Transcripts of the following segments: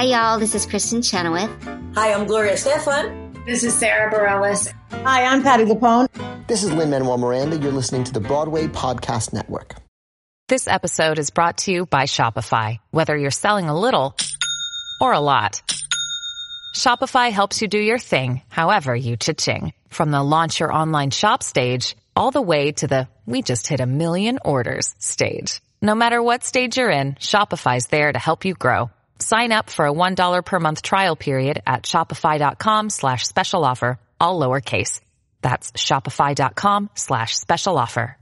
Hi, y'all. This is Kristin Chenoweth. Hi, I'm Gloria Estefan. This is Sara Bareilles. Hi, I'm Patti LuPone. This is Lin Manuel Miranda. You're listening to the Broadway Podcast Network. This episode is brought to you by Shopify. Whether you're selling a little or a lot, Shopify helps you do your thing, however you cha-ching. From the launch your online shop stage, all the way to the we just hit a million orders stage. No matter what stage you're in, Shopify's there to help you grow. Sign up for a $1 per month trial period at shopify.com slash special offer, all lowercase. That's shopify.com slash special offer.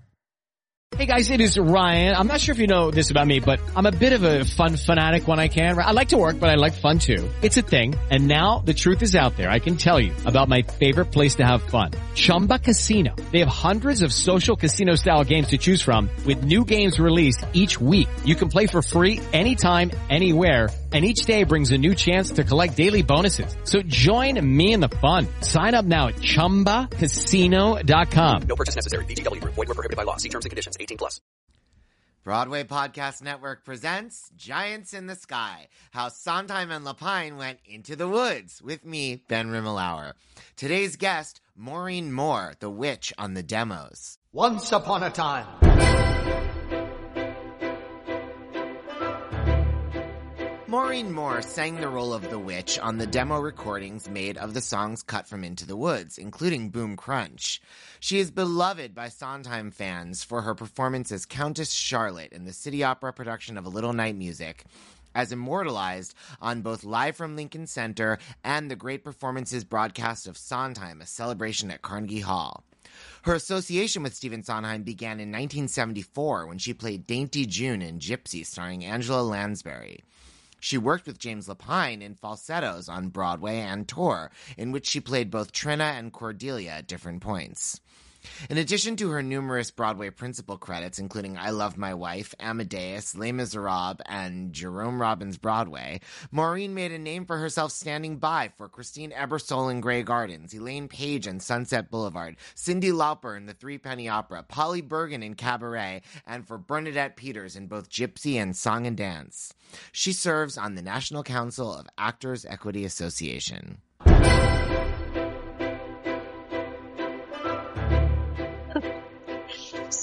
Hey guys, it is Ryan. I'm not sure if you know this about me, but I'm a bit of a fun fanatic when I can. I like to work, but I like fun too. It's a thing. And now the truth is out there. I can tell you about my favorite place to have fun. Chumba Casino. They have hundreds of social casino style games to choose from with new games released each week. You can play for free anytime, anywhere and each day brings a new chance to collect daily bonuses. So join me in the fun. Sign up now at ChumbaCasino.com. No purchase necessary. VGW. Void were prohibited by law. See terms and conditions. 18 plus. Broadway Podcast Network presents Giants in the Sky, how Sondheim and Lapine went into the woods with me, Ben Rimalower. Today's guest, Maureen Moore, the witch on the demos. Once upon a time. Maureen Moore sang the role of the witch on the demo recordings made of the songs cut from Into the Woods, including Boom Crunch. She is beloved by Sondheim fans for her performance as Countess Charlotte in the City Opera production of A Little Night Music, as immortalized on both Live from Lincoln Center and the Great Performances broadcast of Sondheim, a celebration at Carnegie Hall. Her association with Stephen Sondheim began in 1974 when she played Dainty June in Gypsy, starring Angela Lansbury. She worked with James Lapine in falsettos on Broadway and tour, in which she played both Trina and Cordelia at different points. In addition to her numerous Broadway principal credits, including I Love My Wife, Amadeus, Les Miserables, and Jerome Robbins Broadway, Maureen made a name for herself standing by for Christine Ebersole in Grey Gardens, Elaine Paige in Sunset Boulevard, Cyndi Lauper in The Three Penny Opera, Polly Bergen in Cabaret, and for Bernadette Peters in both Gypsy and Song and Dance. She serves on the National Council of Actors Equity Association.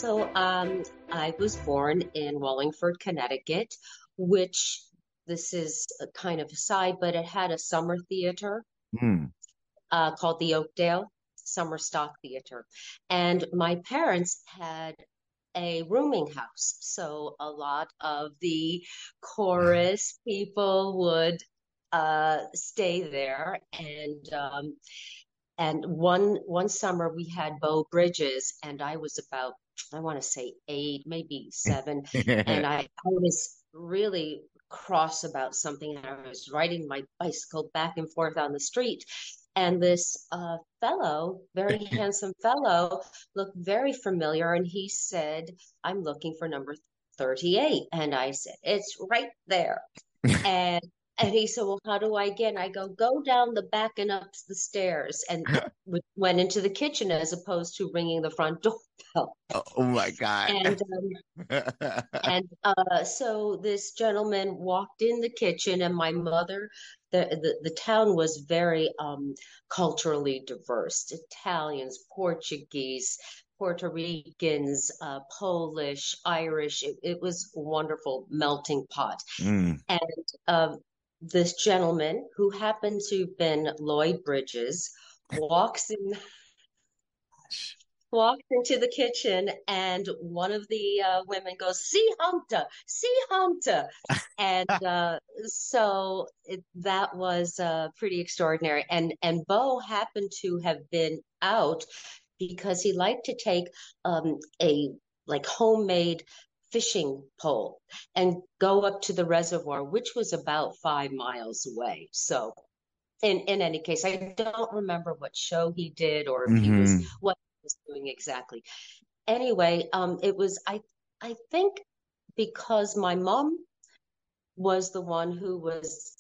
So um, I was born in Wallingford, Connecticut, which this is a kind of a side, but it had a summer theater Hmm. uh, called the Oakdale Summer Stock Theater. And my parents had a rooming house. So a lot of the chorus people would uh, stay there. And um, and one one summer we had Beau Bridges, and I was about I want to say eight, maybe seven, and I, I was really cross about something. I was riding my bicycle back and forth on the street, and this uh, fellow, very handsome fellow, looked very familiar, and he said, "I'm looking for number 38," and I said, "It's right there," and and he said, Well, how do I get? And I go, Go down the back and up the stairs. And went into the kitchen as opposed to ringing the front doorbell. Oh my God. And um, and uh, so this gentleman walked in the kitchen, and my mother, the the, the town was very um, culturally diverse Italians, Portuguese, Puerto Ricans, uh, Polish, Irish. It, it was a wonderful melting pot. Mm. And um, this gentleman, who happened to have been Lloyd Bridges, walks in. Walked into the kitchen, and one of the uh, women goes, "See Hunter, see Hunter," and uh, so it, that was uh, pretty extraordinary. And and Beau happened to have been out because he liked to take um, a like homemade fishing pole and go up to the reservoir, which was about five miles away. So, in in any case, I don't remember what show he did or if he was Mhm. what he was doing exactly. Anyway, um, it was I I think because my mom was the one who was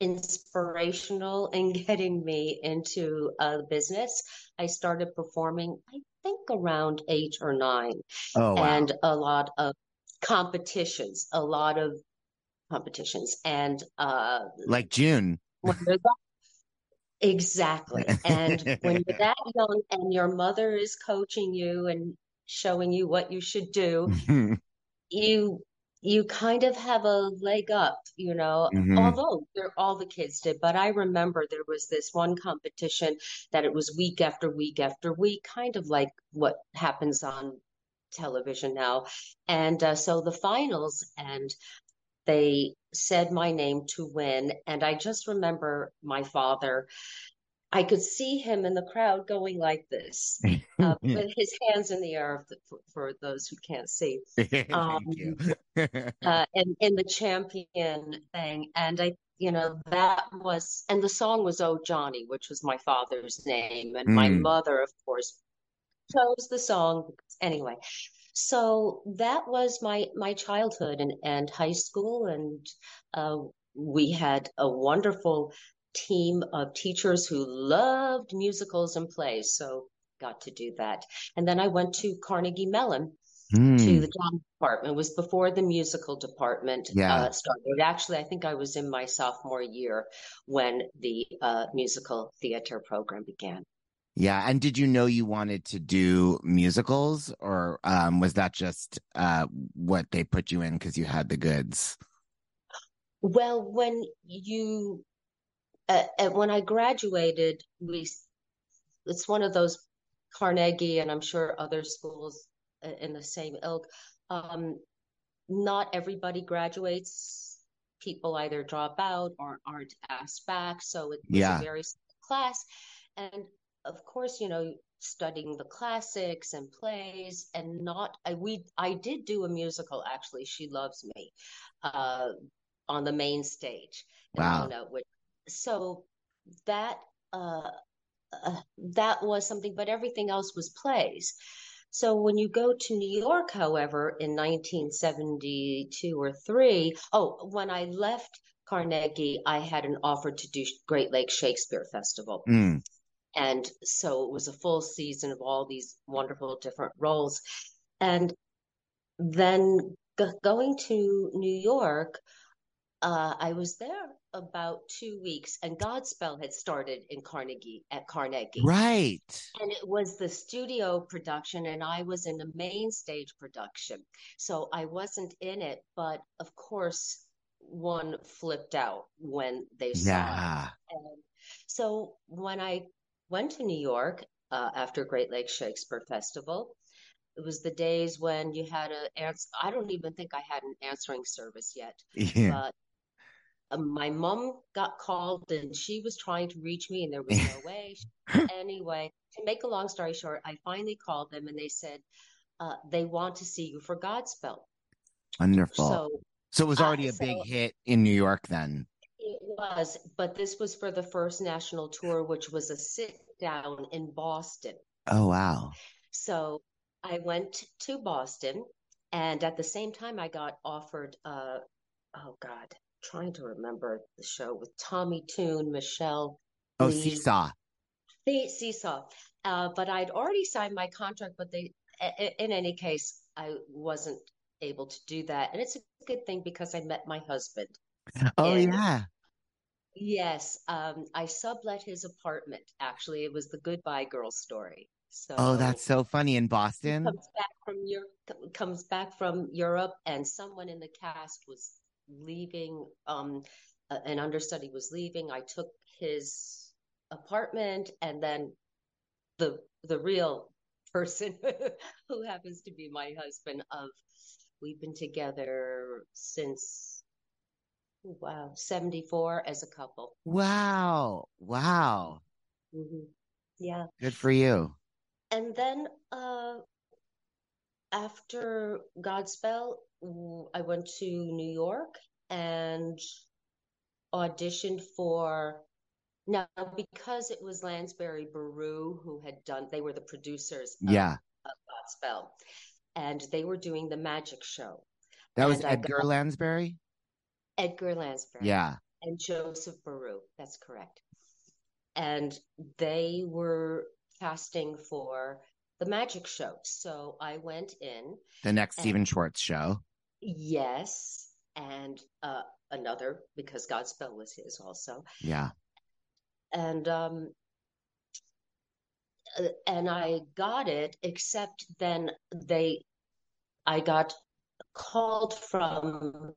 inspirational in getting me into a business. I started performing, I think, around eight or nine Oh, wow. and a lot of competitions, a lot of competitions. And uh, Like June. when you're that, exactly. And when you're that young and your mother is coaching you and showing you what you should do, you you kind of have a leg up, you know, Mhm. although they're all the kids did. But I remember there was this one competition that it was week after week after week, kind of like what happens on television now. And uh, so the finals, and they said my name to win. And I just remember my father. I could see him in the crowd going like this, uh, with his hands in the air for, for those who can't see um, uh, in in the champion thing, and I, you know, that was, and the song was "Oh Johnny," which was my father's name, and my Mm. mother, of course, chose the song anyway. So that was my my childhood and and high school, and uh, we had a wonderful team of teachers who loved musicals and plays. So got to do that, and then I went to Carnegie Mellon to Mm. the drama department. It was before the musical department Yeah. uh, started. Actually, I think I was in my sophomore year when the uh, musical theater program began. Yeah. And did you know you wanted to do musicals or um, was that just uh, what they put you in because you had the goods? Well, when you uh, uh, when I graduated, we it's one of those Carnegie and I'm sure other schools in the same ilk. Um, not everybody graduates. People either drop out or aren't asked back. So it's Yeah. a very small class. And of course, you know, studying the classics and plays and not I we I did do a musical actually, She Loves Me, uh, on the main stage. Wow. Which so that uh, uh, that was something, but everything else was plays. So when you go to New York, however, in 1972 or three, oh, when I left Carnegie, I had an offer to do Great Lakes Shakespeare Festival. Mm. And so it was a full season of all these wonderful different roles. And then g- going to New York, uh, I was there about two weeks, and Godspell had started in Carnegie at Carnegie. Right. And it was the studio production, and I was in the main stage production. So I wasn't in it, but of course, one flipped out when they saw it. Yeah. And so when I went to New York uh, after Great Lakes Shakespeare Festival, it was the days when you had a answer. I don't even think I had an answering service yet, Yeah. uh, my mom got called and she was trying to reach me, and there was no way. Anyway, to make a long story short, I finally called them and they said uh, they want to see you for Godspell. Wonderful. So, So it was uh, already a so- big hit in New York then. It was, but this was for the first national tour, which was a sit down in Boston. Oh, wow. So I went to Boston, and at the same time, I got offered, uh, oh God, trying to remember the show with Tommy Tune, Michelle Oh, Lee, Seesaw. See- Seesaw. Uh, but I'd already signed my contract, but they, in any case, I wasn't able to do that. And it's a good thing because I met my husband. Oh, And- yeah. Yes, um, I sublet his apartment. Actually, it was the Goodbye Girl story. So Oh, that's so funny in Boston. comes back from Europe, comes back from Europe, and someone in the cast was leaving. Um, an understudy was leaving. I took his apartment, and then the the real person who happens to be my husband of we've been together since wow 74 as a couple Wow. Wow. hmm yeah Good for you. and then uh after Godspell I went to New York and auditioned for now because it was Lansbury Beruh who had done they were the producers of, Yeah. of Godspell and they were doing the magic show That was And Edgar got- Lansbury? Edgar Lansbury Yeah. and Joseph Beruh. That's correct. And they were casting for the magic show. So I went in, The next And- Stephen Schwartz show. Yes, and uh, another because Godspell was his also. Yeah. And um uh, and I got it, except then they I got called from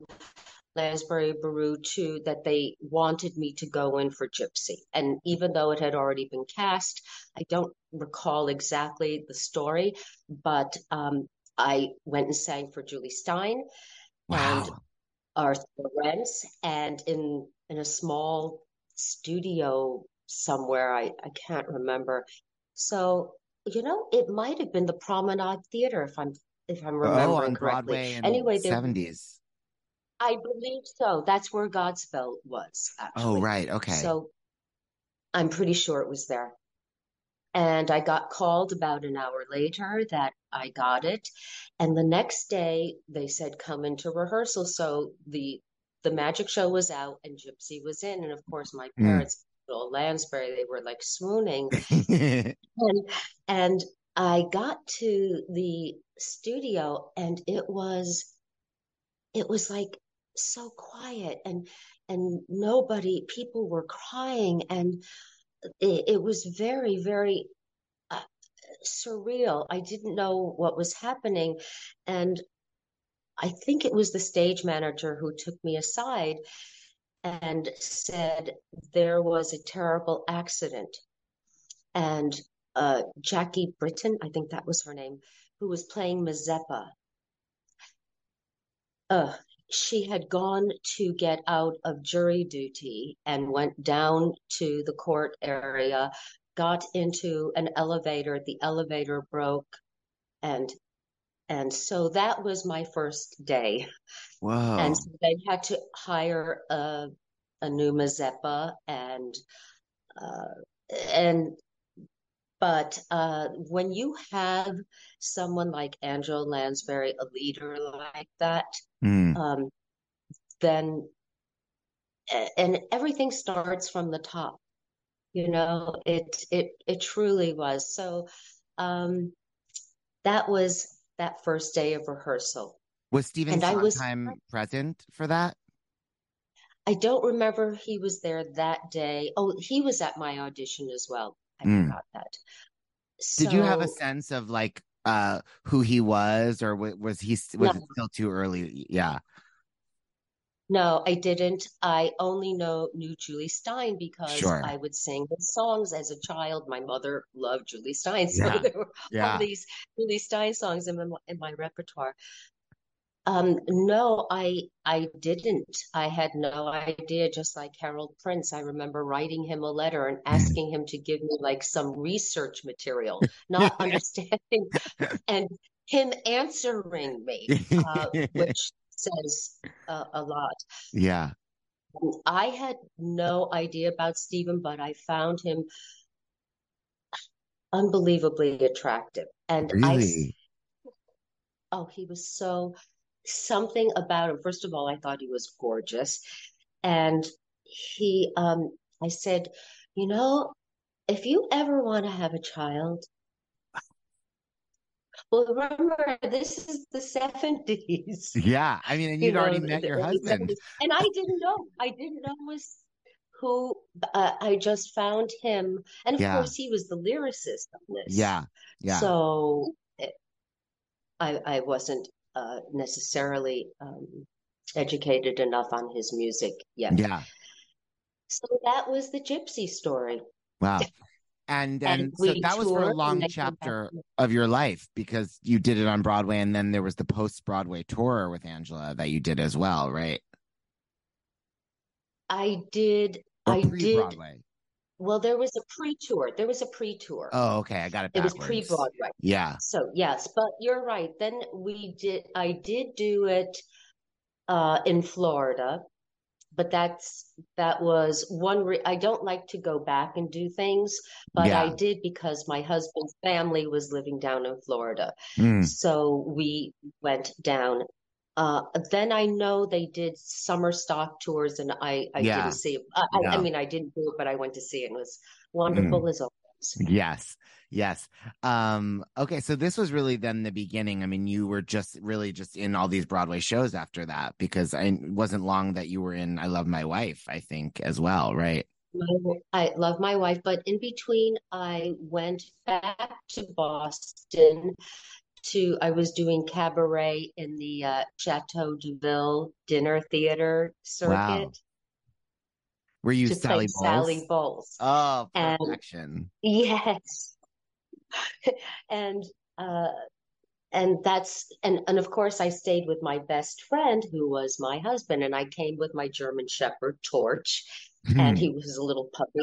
Lansbury Beruh to that they wanted me to go in for Gypsy. And even though it had already been cast, I don't recall exactly the story, but um, I went and sang for Jule Styne and Arthur Laurents, and in in a small studio somewhere. I, I can't remember. So, you know, it might have been the Promenade Theater if I'm if I'm Oh, remembering on correctly. Broadway in Anyway, 70s. I believe so. That's where Godspell was Oh, right. Okay. So I'm pretty sure it was there. And I got called about an hour later that I got it. And the next day they said, come into rehearsal. So the the magic show was out and Gypsy was in. And of course my Mm. parents, little Lansbury, they were like swooning. And and I got to the studio and it was it was like so quiet and and nobody people were crying and it, it was very very uh, surreal. I didn't know what was happening. And i think it was the stage manager who took me aside and said there was a terrible accident. And uh, jackie britton i think that was her name who was playing mazeppa. Uh, she had gone to get out of jury duty and went down to the court area, got into an elevator. The elevator broke, and and so that was my first day. Wow. And so they had to hire a a new Mazeppa and uh, and but uh, when you have someone like Angela Lansbury, a leader like that, Mm. um, then and everything starts from the top. You know, it it it truly was. So um, that was that first day of rehearsal. Was Stephen And I was Sondheim present for that? I don't remember he was there that day. Oh, he was at my audition as well. I Mm. forgot that. Did you have a sense of like uh who he was or was he was no, it still too early? Yeah. no, I didn't. I only know knew Jule Styne because Sure. I would sing his songs as a child. My mother loved Jule Styne, so Yeah. there were all these Jule Styne songs in my in my repertoire. Um, no, I I didn't. I had no idea, just like Harold Prince. I remember writing him a letter and asking him to give me like some research material, not understanding, and him answering me, uh, which says uh, a lot. Yeah. I had no idea about Stephen, but I found him unbelievably attractive. And I, Really? oh, he was so something about him. First of all, I thought he was gorgeous. And he, um, I said, you know, if you ever want to have a child, well, remember, this is the 70s. Yeah. I mean, and you you'd know, already met your husband. 70s. And I didn't know. I didn't know was who uh, I just found him. And of Yeah. course, he was the lyricist on this. Yeah. Yeah. So eh, I I wasn't uh, necessarily um, educated enough on his music yet. Yeah. So that was the Gypsy story. Wow. And And and so that was for a long chapter of your life because you did it on Broadway and then there was the post Broadway tour with Angela that you did as well, right? I did. Or I did. Broadway. Well, there was a pre-tour. There was a pre-tour. Oh, okay. I got it It was pre-Broadway. Yeah. So yes, but you're right. Then we did, I did do it uh in Florida, but that's that was one re I don't like to go back and do things, but I did because my husband's family was living down in Florida. Mm. So we went down. Uh, then I know they did summer stock tours, and I I Yeah. didn't see it. I, I I mean, I didn't do it, but I went to see it, and it was Mm. wonderful as always. Yes. Yes. Um, okay, so this was really then the beginning. I mean, you were just really just in all these Broadway shows after that because I, it wasn't long that you were in I Love My Wife, I think, as well, right? I love my wife, but in between, I went back to Boston to, I was doing cabaret in the uh, Chateau de Ville dinner theater circuit. Wow. Were you Sally Bowles? Sally Bowles. Oh, And- perfection. Yes. And uh and that's and and of course I stayed with my best friend who was my husband and I came with my German Shepherd Torch and he was a little puppy.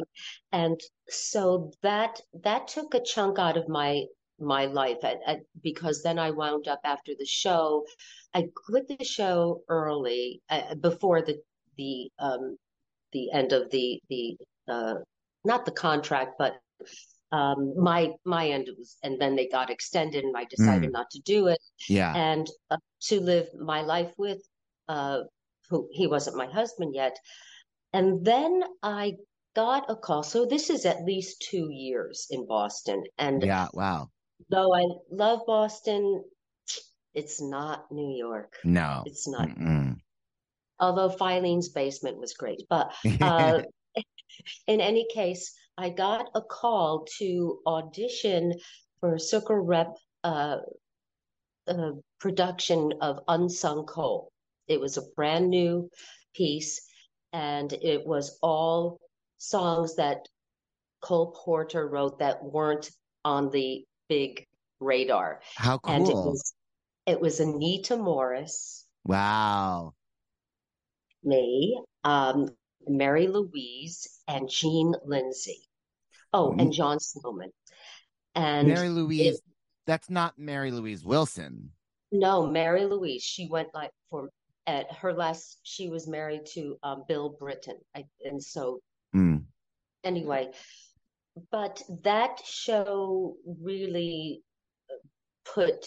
And so that that took a chunk out of my my life I, I, because then I wound up after the show. I quit the show early uh, before the the um the end of the the uh not the contract but um my my end was and then they got extended and I decided not to do it yeah. and uh, to live my life with uh who he wasn't my husband yet and then I got a call so this is at least two years in Boston and Yeah. Wow. Though I love Boston it's not New York No. it's not Mm-mm. although Filene's basement was great but uh in any case I got a call to audition for Circle Rep uh, uh, production of Unsung Cole. It was a brand new piece, and it was all songs that Cole Porter wrote that weren't on the big radar. How And it cool. was it was Anita Morris, Wow. me, um, Mary Louise, and Jean Lindsay. Oh, and John Sloman. And Mary Louise. it- That's not Mary Louise Wilson. No, Mary Louise. She went like for at her last. She was married to um, Bill Britton, I, and so Mm. anyway. But that show really put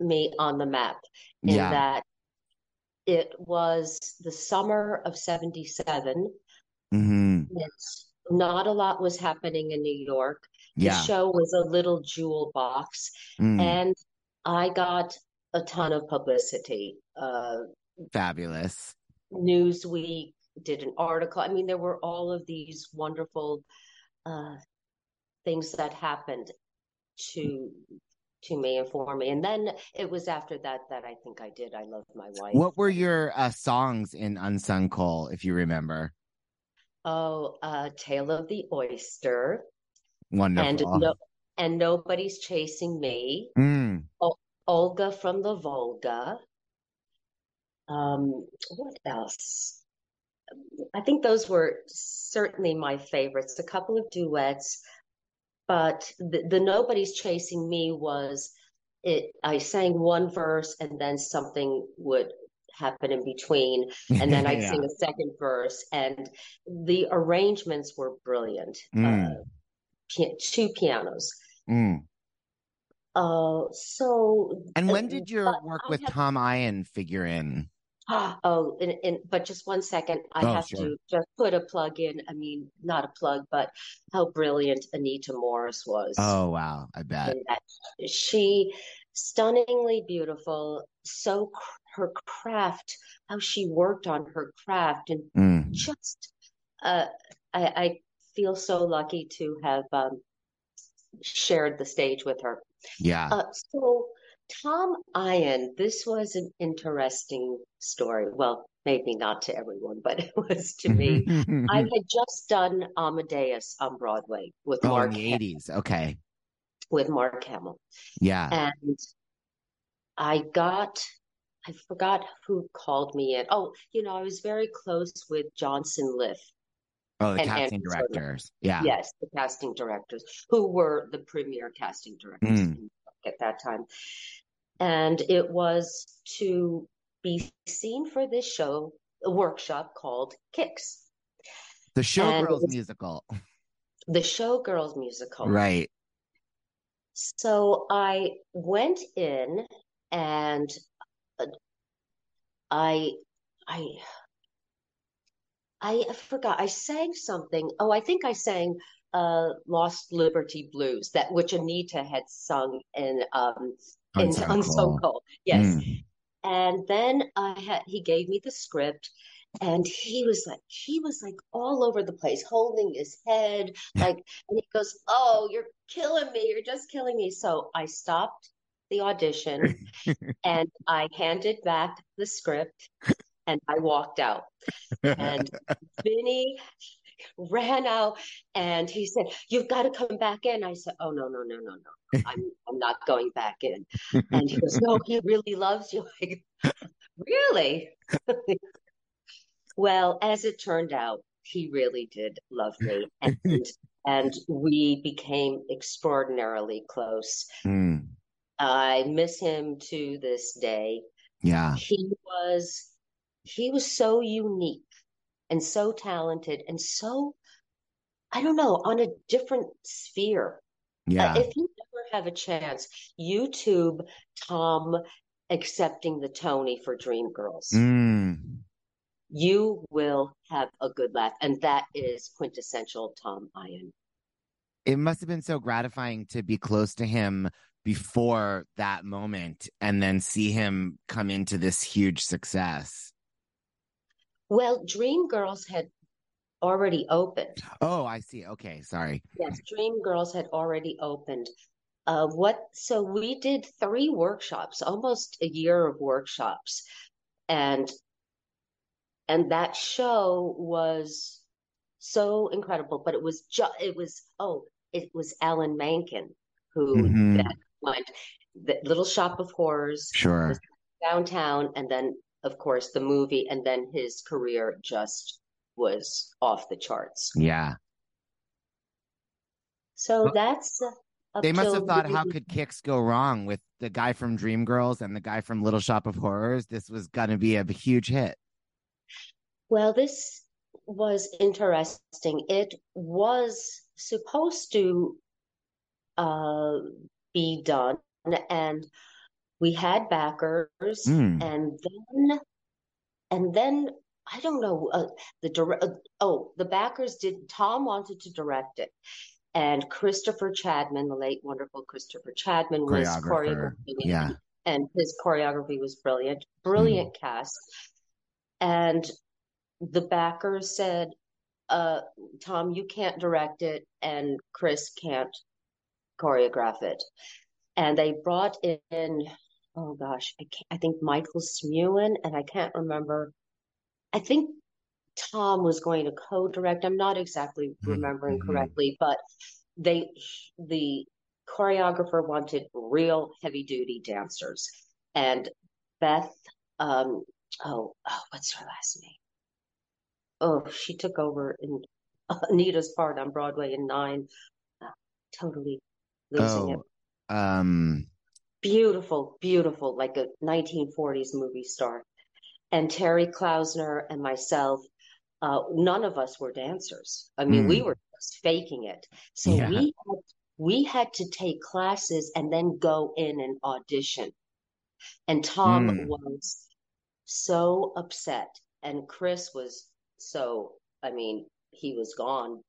me on the map in Yeah. that it was the summer of '77. hmm not a lot was happening in New York. The show was a little jewel box, Mm. and I got a ton of publicity. Uh, Fabulous. Newsweek did an article. I mean, there were all of these wonderful uh, things that happened to to me and for me. And then it was after that that I think I did. I love my wife. What were your uh, songs in Unsung Cole, if you remember? Oh, uh, Tale of the Oyster and Wonderful. no, and nobody's chasing me. Mm. Olga from the Volga. Um, what else? I think those were certainly my favorites. A couple of duets, but the, the Nobody's Chasing Me was it. I sang one verse and then something would happen in between, and then I'd Yeah. sing a second verse, and the arrangements were brilliant. Mm. Uh, two pianos. Mm. Uh, so And uh, when did your work I with have- Tom Eyen figure in? Oh, and, and but just one second, I Oh, have to just put a plug in. I mean, not a plug, but how brilliant Anita Morris was. Oh, wow. I bet. She stunningly beautiful, so cr- her craft, how she worked on her craft, and Mm. just uh, I, I feel so lucky to have um, shared the stage with her. Yeah. Uh, so Tom Eyen, this was an interesting story. Well, maybe not to everyone, but it was to me. I had just done Amadeus on Broadway with oh, in Mark 80s. Okay. with Mark Hamill, Yeah. and I got. I forgot who called me in. Oh, you know, I was very close with Johnson Liff. Oh, the and casting directors. Yeah. Yes, the casting directors who were the premier casting directors Mm. in New York at that time. And it was to be seen for this show, a workshop called Kicks, The Showgirls musical. the Showgirls musical. Right. So I went in and uh, I I I forgot I sang something. Oh, I think I sang uh, Lost Liberty Blues, that which Anita had sung in um in. Yes. Mm. And then I had he gave me the script and he was like he was like all over the place holding his head like and he goes oh you're killing me you're just killing me so i stopped the audition and i handed back the script and i walked out and vinny ran out and he said, You've got to come back in. I said, Oh, no, no, no, no, no. I'm, I'm not going back in. And he goes, No, he really loves you. Go, really? well, as it turned out, he really did love me. And, and we became extraordinarily close. Mm. I miss him to this day. Yeah. He was he was so unique and so talented and so I don't know on a different sphere. Yeah. Uh, if you ever have a chance, YouTube Tom accepting the Tony for Dreamgirls. Mm. You will have a good laugh, and that is quintessential Tom Eyen. It must have been so gratifying to be close to him before that moment and then see him come into this huge success. Well, Dream Girls had already opened. Oh, I see. Okay, sorry. Yes, Dream Girls had already opened. Uh, what? So we did three workshops, almost a year of workshops, and and that show was so incredible. But it was just it was oh it was Alan Menken who mm-hmm. that went the Little Shop of Horrors, sure, downtown, and then of course, the movie, and then his career just was off the charts. Yeah. So well, that's. they must have thought, how could kicks go wrong with the guy from Dreamgirls and the guy from Little Shop of Horrors? This was going to be a huge hit. Well, this was interesting. It was supposed to uh, be done, and we had backers mm. and then and then i don't know uh, the direct uh, oh the backers did tom wanted to direct it. And christopher chadman the late wonderful christopher chadman was choreographing yeah. And his choreography was brilliant brilliant mm. cast. And the backers said uh, tom you can't direct it and chris can't choreograph it. And they brought in oh gosh, I, I think Michael Smuin, and I can't remember. I think Tom was going to co-direct. I'm not exactly mm-hmm. remembering mm-hmm. correctly, but they the choreographer wanted real heavy duty dancers, and Beth, um, oh, oh, what's her last name? Oh, she took over in Anita's part on Broadway in nine. Uh, totally losing oh, it. Um, beautiful, beautiful, like a 1940s movie star. And Terri Klausner and myself, uh, none of us were dancers. I mean, mm. we hmm. were just faking it. So yeah. we had, we had to take classes and then go in and audition. And Tom mm. was so upset, and Chris was so. I mean, he was gone,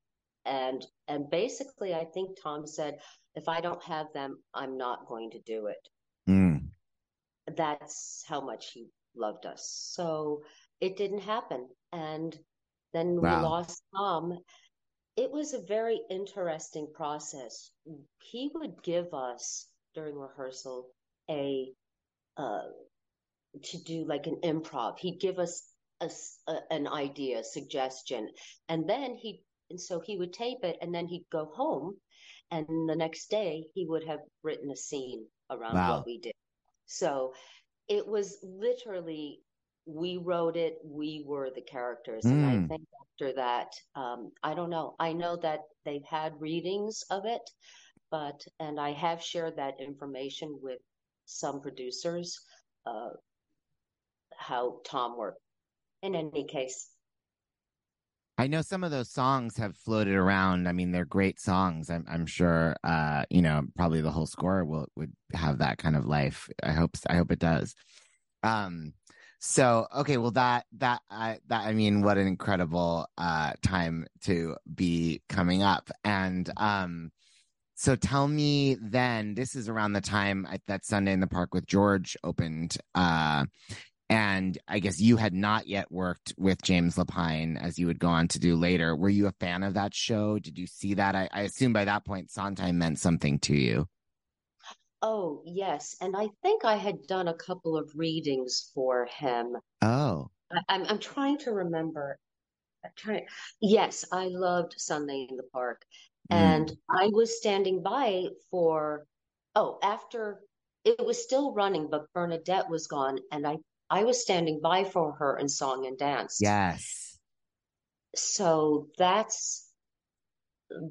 and and basically, I think Tom said, if I don't have them, I'm not going to do it. Mm. That's how much he loved us. So it didn't happen. And then wow. we lost Tom. It was a very interesting process. He would give us during rehearsal a uh, to do like an improv. He'd give us a, a, an idea, suggestion, and then he and so he would tape it, and then he'd go home and the next day he would have written a scene around wow. what we did so it was literally we wrote it we were the characters mm. and i hmm. think after that um, i don't know i know that they've had readings of it but and i have shared that information with some producers uh, how tom worked in any case I know some of those songs have floated around. I mean, they're great songs. I'm, I'm sure, uh, you know, probably the whole score will would have that kind of life. I hope, I hope it does. Um, So okay, well that that I that I mean, what an incredible uh time to be coming up, and um, so tell me then. This is around the time I, that Sunday in the Park with George opened, uh, and I guess you had not yet worked with James Lapine as you would go on to do later. Were you a fan of that show? Did you see that? I, I assume by that point Sondheim meant something to you. Oh, yes. And I think I had done a couple of readings for him. Oh, I, I'm I'm trying to remember. I'm trying. Yes, I loved Sunday in the Park. Mm. And I was standing by for, oh, after it was still running, but Bernadette was gone, and I I was standing by for her in Song and Dance. yes. So that's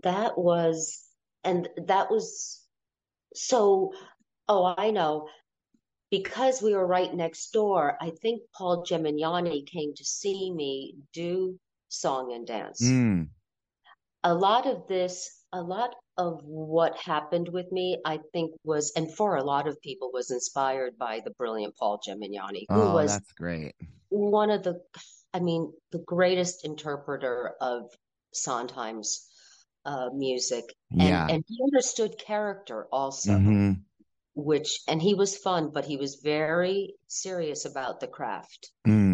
that was, and that was so. Oh, I know. Because we were right next door, I think Paul Gemignani came to see me do Song and Dance. Mm. a lot of this, a lot of what happened with me, I think was, and for a lot of people, was inspired by the brilliant Paul Gemignani, who Oh, was that's great. one of the, I mean, the greatest interpreter of Sondheim's uh, music. And, Yeah. and he understood character also, hmm which, and he was fun, but he was very serious about the craft. Mm.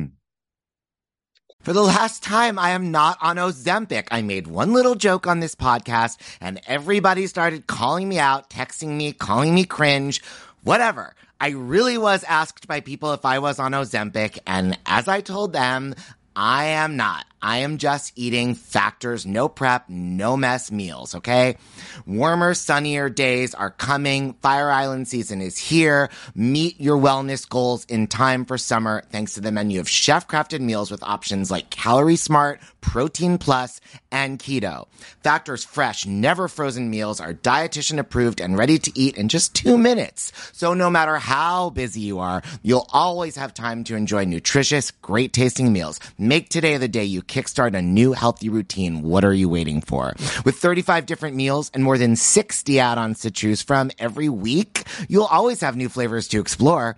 For the last time, I am not on Ozempic. I made one little joke on this podcast and everybody started calling me out, texting me, calling me cringe, whatever. I really was asked by people if I was on Ozempic and as I told them, I am not. I am just eating factors, no prep, no mess meals, okay? Warmer, sunnier days are coming. Fire Island season is here. Meet your wellness goals in time for summer thanks to the menu of chef crafted meals with options like Calorie Smart, Protein Plus, and Keto. Factor's fresh, never frozen meals are dietitian approved and ready to eat in just two minutes. So no matter how busy you are, you'll always have time to enjoy nutritious, great tasting meals. Make today the day you kickstart a new healthy routine. What are you waiting for? With 35 different meals and more than 60 add-ons to choose from every week, you'll always have new flavors to explore.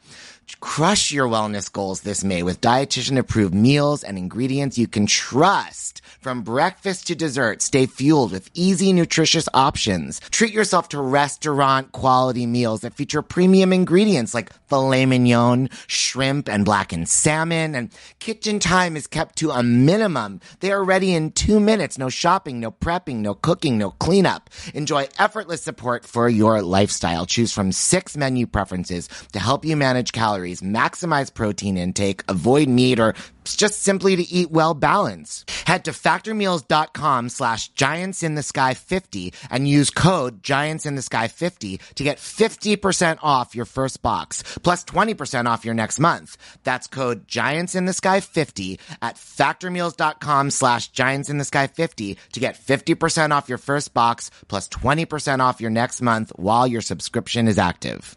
Crush your wellness goals this May with dietitian approved meals and ingredients you can trust. From breakfast to dessert, stay fueled with easy, nutritious options. Treat yourself to restaurant quality meals that feature premium ingredients like filet mignon, shrimp, and blackened salmon. And kitchen time is kept to a minimum. They are ready in two minutes. No shopping, no prepping, no cooking, no cleanup. Enjoy effortless support for your lifestyle. Choose from six menu preferences to help you manage calories, maximize protein intake, avoid meat, or just simply to eat well balanced. Head to factormeals.com slash giants in the sky 50 and use code giants in the sky 50 to get 50% off your first box plus 20% off your next month. That's code giants in the sky 50 at factormeals.com slash giants in the sky 50 to get 50% off your first box plus 20% off your next month while your subscription is active.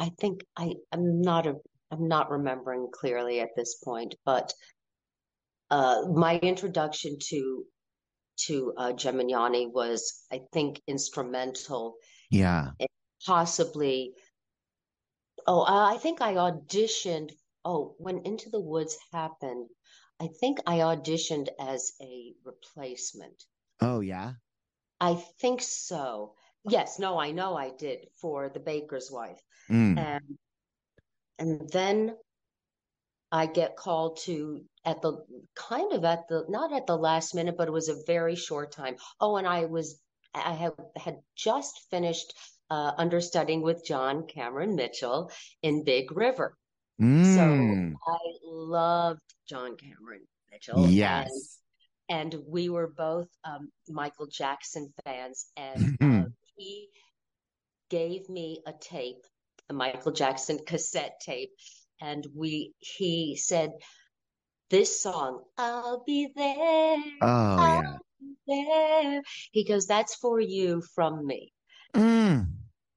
I think I, I'm not a, I'm not remembering clearly at this point, but uh, my introduction to to uh, Gemignani was, I think, instrumental, Yeah. possibly. Oh, I think I auditioned. Oh, when Into the Woods happened, I think I auditioned as a replacement. Oh, yeah. I think so. Yes, no, I know I did for The Baker's Wife. Mm. And and then I get called to at the kind of at the not at the last minute, but it was a very short time. Oh, and I was I have had just finished uh, understudying with John Cameron Mitchell in Big River. So Mm. I loved John Cameron Mitchell. And Yes. and we were both um, Michael Jackson fans, and uh, he gave me a tape, a Michael Jackson cassette tape, and we he said, "This song, I'll be there." Oh I'll yeah. be there. He goes, "That's for you from me." Mm.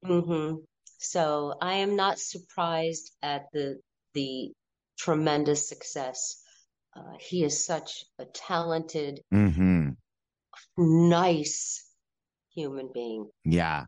hmm So I am not surprised at the the tremendous success. Uh, he is such a talented, hmm nice human being. Yeah.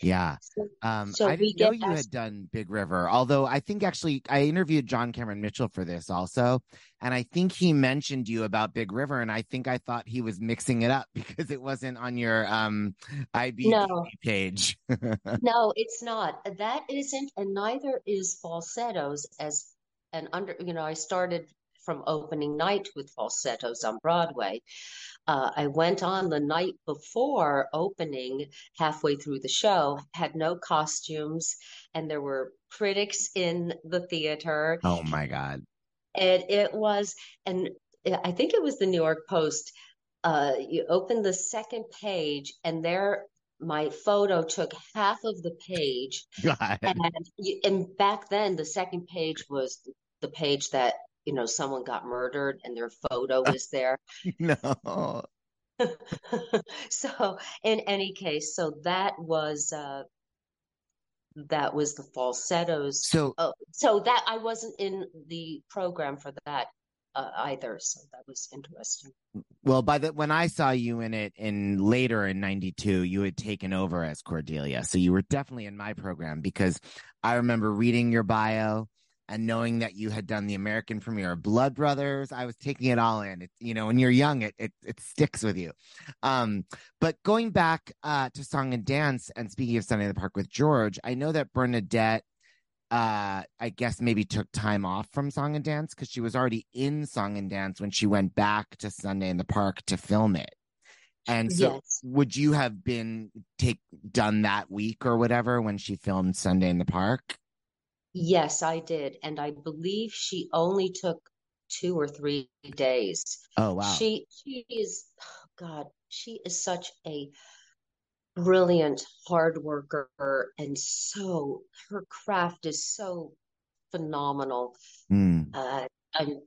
Yeah. Um, so I didn't know you had done Big River, although I think actually I interviewed John Cameron Mitchell for this also, and I think he mentioned you about Big River, and I think I thought he was mixing it up because it wasn't on your um IBD no, page. no, it's not. That isn't, and neither is falsettos as an under, you know, I started from opening night with falsettos on Broadway. Uh, I went on the night before opening, halfway through the show, had no costumes, and there were critics in the theater. Oh my God. And it was, and I think it was the New York Post. Uh, you open the second page, and there my photo took half of the page. And and back then, the second page was the page that, you know, someone got murdered and their photo was there. No. So in any case, so that was uh that was the falsettos. So Oh, so that I wasn't in the program for that uh, either. So that was interesting. Well, by the when I saw you in it in later in '92, you had taken over as Cordelia, so you were definitely in my program because I remember reading your bio and knowing that you had done the American premiere of Blood Brothers. I was taking it all in. It, you know, when you're young, it it it sticks with you. Um, but going back uh, to song and dance, and speaking of Sunday in the Park with George, I know that Bernadette uh i guess maybe took time off from song and dance because she was already in song and dance when she went back to sunday in the park to film it and so Yes. would you have been take done that week or whatever when she filmed sunday in the park Yes, I did. And I believe she only took two or three days. oh wow She she is oh God, she is such a brilliant hard worker and so her craft is so phenomenal. Hmm. Uh, I'm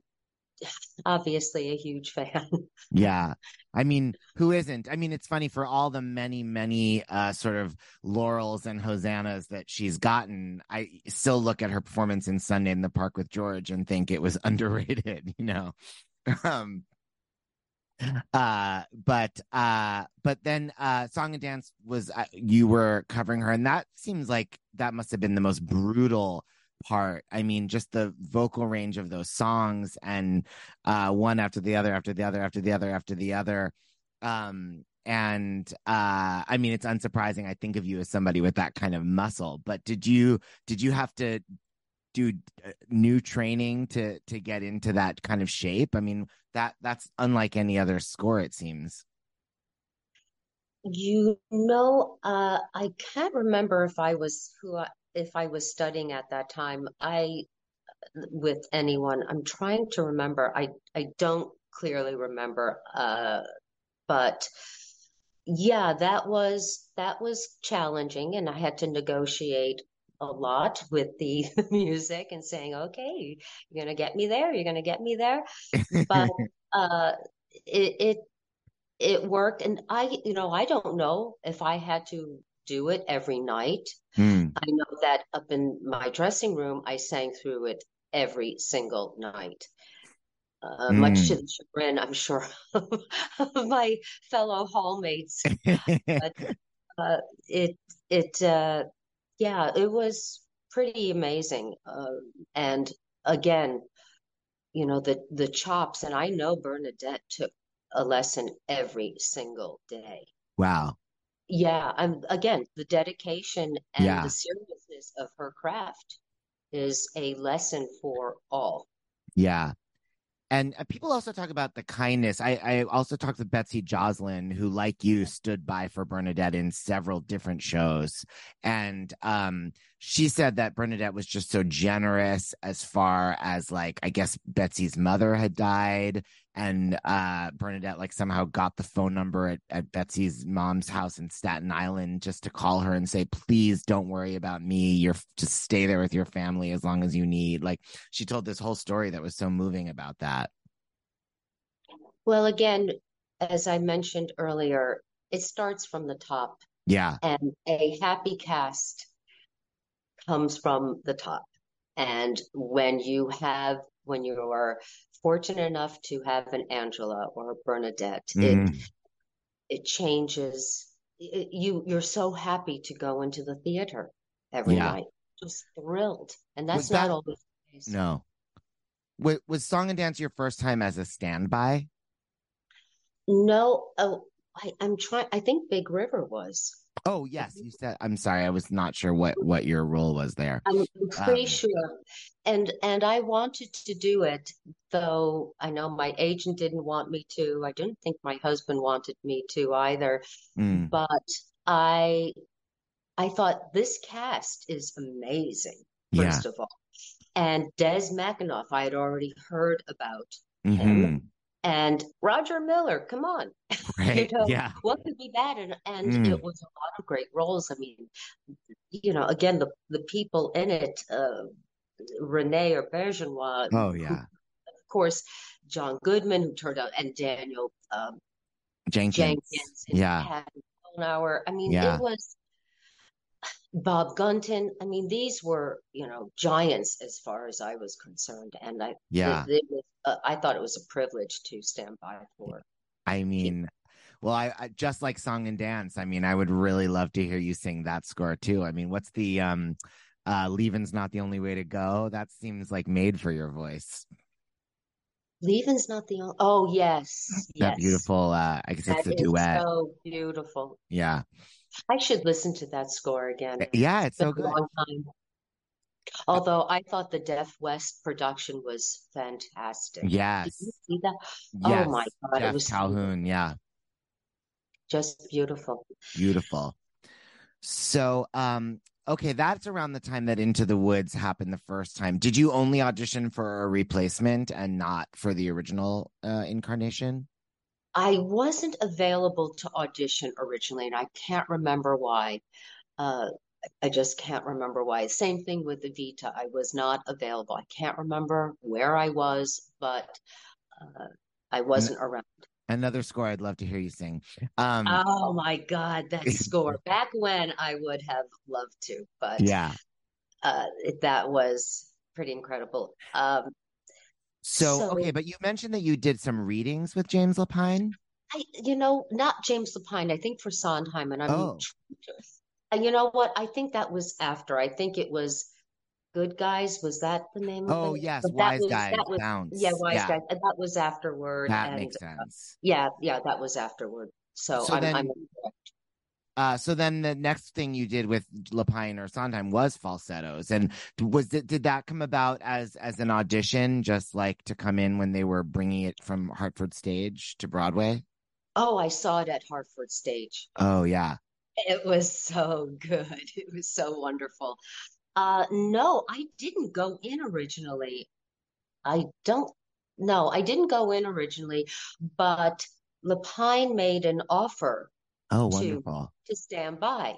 obviously a huge fan. Yeah. I mean, who isn't? I mean, it's funny for all the many, many uh sort of laurels and hosannas that she's gotten. I still look at her performance in Sunday in the Park with George and think it was underrated, you know. Um uh but uh but then uh song and dance was uh, you were covering her and that seems like that must have been the most brutal part. I mean just the vocal range of those songs and uh one after the other after the other after the other after the other. Um and uh i mean it's unsurprising i think of you as somebody with that kind of muscle but did you did you have to do uh, new training to to get into that kind of shape? I mean that that's unlike any other score it seems. You know, uh, I can't remember if I was who I, if I was studying at that time. I with anyone. I'm trying to remember. I I don't clearly remember. Uh, but yeah, that was that was challenging, and I had to negotiate a lot with the music and saying, "Okay, you're gonna get me there. You're gonna get me there." But uh, it it it worked, and I, you know, I don't know if I had to do it every night. Hmm. I know that up in my dressing room, I sang through it every single night. Uh, much to Mm. the chagrin, I'm sure, of my fellow hallmates. But uh, it it uh, yeah, it was pretty amazing. Uh, and again, you know, the the chops, and I know Bernadette took a lesson every single day. wow Yeah, and again, the dedication and yeah the seriousness of her craft is a lesson for all. yeah And uh, people also talk about the kindness. I, I also talked with Betsy Joslin, who, like you, stood by for Bernadette in several different shows. And um, she said that Bernadette was just so generous as far as like I guess Betsy's mother had died and uh Bernadette like somehow got the phone number at, at Betsy's mom's house in Staten Island just to call her and say please don't worry about me. You're just stay there with your family as long as you need. Like she told this whole story that was so moving about that. Well, again, as I mentioned earlier, it starts from the top, yeah. And a happy cast comes from the top. And when you have, when you are fortunate enough to have an Angela or a Bernadette, it Mhm. it changes. It, you you're so happy to go into the theater every Yeah. night, just thrilled, and that's Was not that- always the case. no was, was song and dance your first time as a standby No, oh, I, I'm trying. I think Big River was. Oh yes you said I'm sorry I was not sure what what your role was there I'm I'm pretty Um, sure. And and I wanted to do it, though I know my agent didn't want me to. I didn't think my husband wanted me to either. Mm. But I I thought this cast is amazing, yeah first of all. And Des McAnuff, I had already heard about him. And Roger Miller, come on. right know, yeah what could be bad? And and Mm. it was a lot of great roles. I mean, you know, again, the the people in it, uh, René Auberjonois, oh who, yeah of course, John Goodman, who turned out, and Daniel um, Jenkins, Jenkins, and yeah Patti Cohenour. I mean, Yeah. it was Bob Gunton. I mean, these were, you know, giants as far as I was concerned, and I, Yeah. it, it was, uh, I thought it was a privilege to stand by for. I mean, well, I, I just like song and dance. I mean, I would really love to hear you sing that score too. I mean, what's the um uh leaving's not the only way to go? That seems like made for your voice. Leaving's not the only. Oh yes, That yes. beautiful uh I guess it's a duet. so beautiful. Yeah. I should listen to that score again. Yeah, it's It's so good. Although I thought the Deaf West production was fantastic. Did Yes. you see that? Yes. Oh my God, it was Calhoun, yeah. just beautiful. Beautiful. So, um, okay, that's around the time that Into the Woods happened the first time. Did you only audition for a replacement and not for the original uh, incarnation? I wasn't available to audition originally, and I can't remember why. Uh, I just can't remember why. Same thing with the Vita. I was not available. I can't remember where I was, but uh, I wasn't around. Another score I'd love to hear you sing. Um, Oh my God, that score. Back when I would have loved to, but yeah. uh, that was pretty incredible. Um, So, So- okay, but you mentioned that you did some readings with James Lapine. I, you know, not James Lapine. I think for Sondheim, and I'm, Oh. and you know what? I think that was after. I think it was Good Guys. Was that the name of Oh, yes, But Wise was- Guys, was-. Yeah, Wise Yeah. Guys. And that was afterward. That and makes uh, sense. yeah, yeah, that was afterward. So, So I'm, then- I'm Uh, so then the next thing you did with Lapine or Sondheim was falsettos, and was it did that come about as as an audition, just like to come in when they were bringing it from Hartford stage to Broadway? oh, I saw it at Hartford Stage. Oh yeah, It was so good. It was so wonderful. Uh, no, I didn't go in originally. I don't, no, I didn't go in originally, but Lapine made an offer oh to wonderful, to stand by.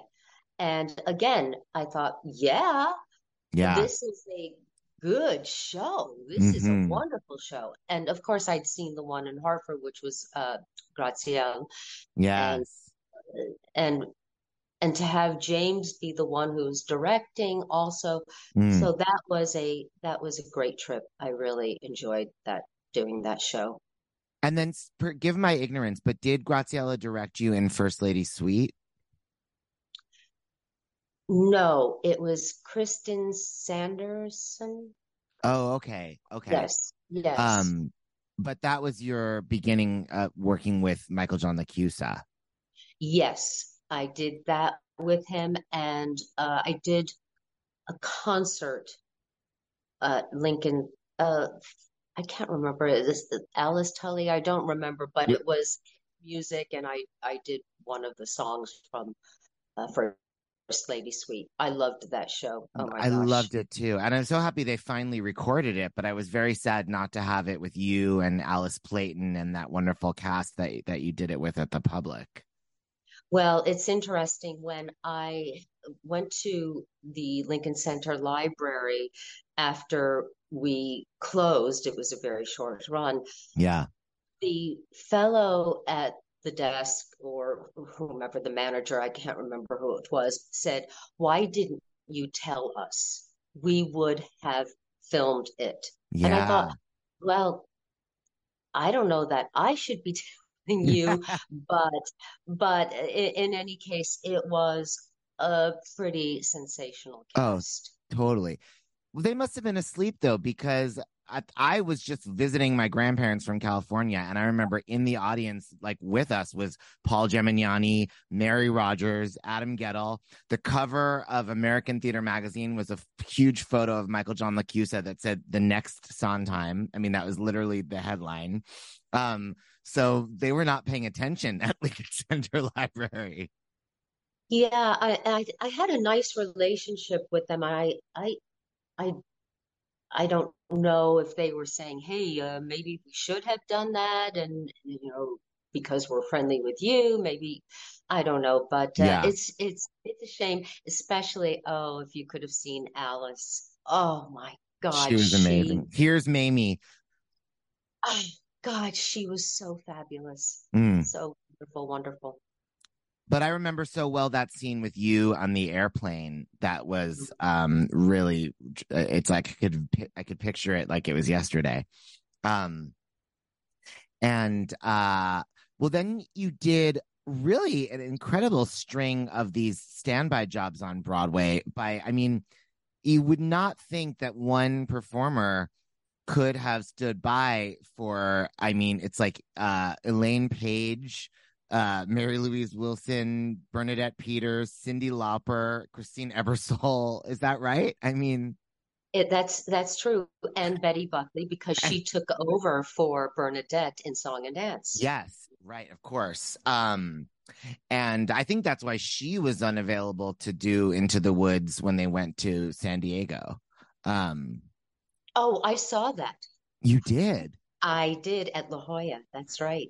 And again, I thought, yeah, yeah, this is a good show. This is a Mhm. wonderful show. And of course, I'd seen the one in Hartford, which was uh, Graciela. yes, and and to have James be the one who's directing also. Mm. So that was a that was a great trip. I really enjoyed that doing that show. And then, forgive my ignorance, but did Graciela direct you in First Lady Suite? No, it was Kirsten Sanderson. Oh, okay, okay. Yes, yes. Um, but that was your beginning uh, working with Michael John LaChiusa. Yes, I did that with him, and uh, I did a concert at Lincoln. Uh, I can't remember. Is this the Alice Tully? I don't remember, but Yep. it was music, and I I did one of the songs from uh, First Lady Suite. I loved that show. Oh my I gosh. loved it too. And I'm so happy they finally recorded it, but I was very sad not to have it with you and Alice Playten and that wonderful cast that that you did it with at the public. Well, it's interesting when I went to the Lincoln Center Library after we closed, it was a very short run. Yeah. The fellow at the desk or whomever the manager, I can't remember who it was, said, Why didn't you tell us? We would have filmed it. Yeah. And I thought, well, I don't know that I should be telling you, but but in, in any case, it was a pretty sensational Oh, cast. totally. Well, they must have been asleep though, because I, I was just visiting my grandparents from California, and I remember in the audience, like with us, was Paul Gemignani, Mary Rogers, Adam Guettel. The cover of American Theater Magazine was a huge photo of Michael John LaChiusa that said "the next Sondheim." I mean, that was literally the headline. Um, so they were not paying attention at Lincoln Center Library. Yeah, I, I I had a nice relationship with them. I I I I don't know if they were saying, "Hey, uh, maybe we should have done that," and you know, because we're friendly with you, maybe I don't know. But uh, Yeah. it's it's it's a shame, especially oh, if you could have seen Alice. Oh my God, She was she amazing. Here's Mamie. oh, God, she was so fabulous, Mm. so wonderful, wonderful. But I remember so well that scene with you on the airplane. That was um really. It's like I could I could picture it like it was yesterday. Um, and uh, well, then you did really an incredible string of these standby jobs on Broadway. By I mean, you would not think that one performer could have stood by for. I mean, it's like uh Elaine Paige uh, Mary Louise Wilson, Bernadette Peters, Cyndi Lauper, Christine Ebersole. Is that right? I mean, It, that's that's true, and Betty Buckley because she took over for Bernadette in Song and Dance. yes, right, of course. Um, and I think that's why she was unavailable to do Into the Woods when they went to San Diego. Um, Oh, I saw that. you did. I did at La Jolla. That's right.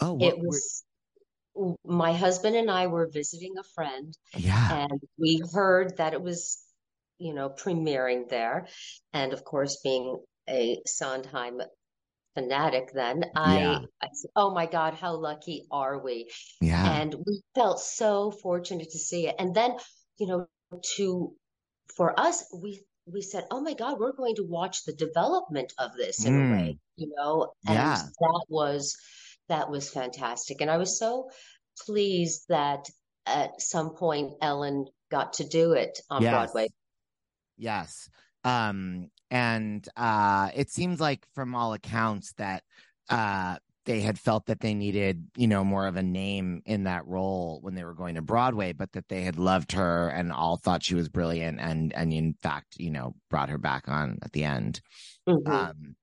Oh, what It was my husband and I were visiting a friend, yeah, and we heard that it was, you know, premiering there. And of course, being a Sondheim fanatic, then I, Yeah. I said, "Oh my God, how lucky are we?" yeah, And we felt so fortunate to see it. And then, you know, to for us, we we said, "Oh my God, we're going to watch the development of this in a way," mm. you know, and Yeah. that was that was fantastic. And I was so pleased that at some point Ellen got to do it on Yes. Broadway. Yes. Um, and uh, it seems like from all accounts that uh, they had felt that they needed, you know, more of a name in that role when they were going to Broadway, but that they had loved her and all thought she was brilliant, and and in fact, you know, brought her back on at the end. Mhm. Um,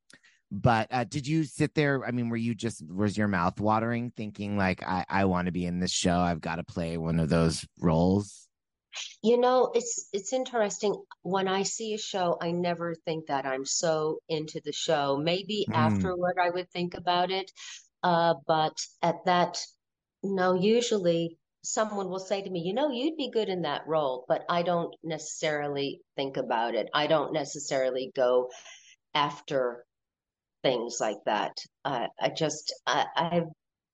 but uh, did you sit there? I mean, were you just was your mouth watering, thinking like, I I want to be in this show. I've got to play one of those roles. You know, it's it's interesting. When I see a show, I never think that I'm so into the show. Maybe Mm. afterward I would think about it. Uh, but at that, no, usually someone will say to me, you know, you'd be good in that role, but I don't necessarily think about it. I don't necessarily go after things like that. I, I just, I, I've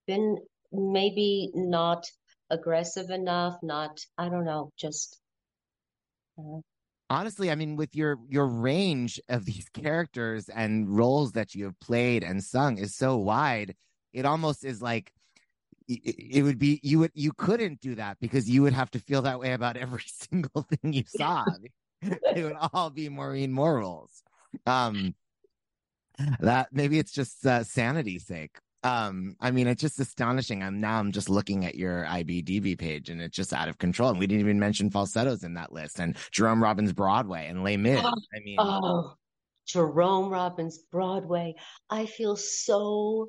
been maybe not aggressive enough, not, I don't know, just. uh, honestly i mean with your your range of these characters and roles that you have played and sung is so wide it almost is like it would be you would you couldn't do that because you would have to feel that way about every single thing you saw it would all be maureen moore roles um that maybe it's just uh, sanity's sake um i mean it's just astonishing i'm now i'm just looking at your ibdb page and it's just out of control and we didn't even mention falsettos in that list and jerome robbins broadway and les mis Oh, i mean Oh, Jerome Robbins, Broadway. I feel so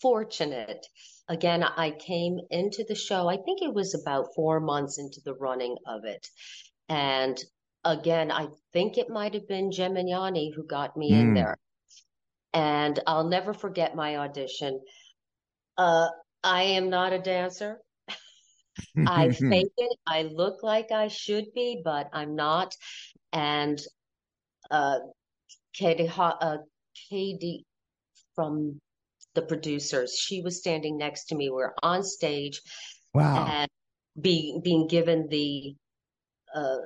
fortunate. Again, I came into the show, I think it was about four months into the running of it. And again, I think it might have been Gemignani who got me in Mm. there. And I'll never forget my audition. Uh, I am not a dancer. I fake it. I look like I should be, but I'm not. And uh, Katie, uh, Katie from the producers, she was standing next to me. We're on stage Wow. and being being given the uh,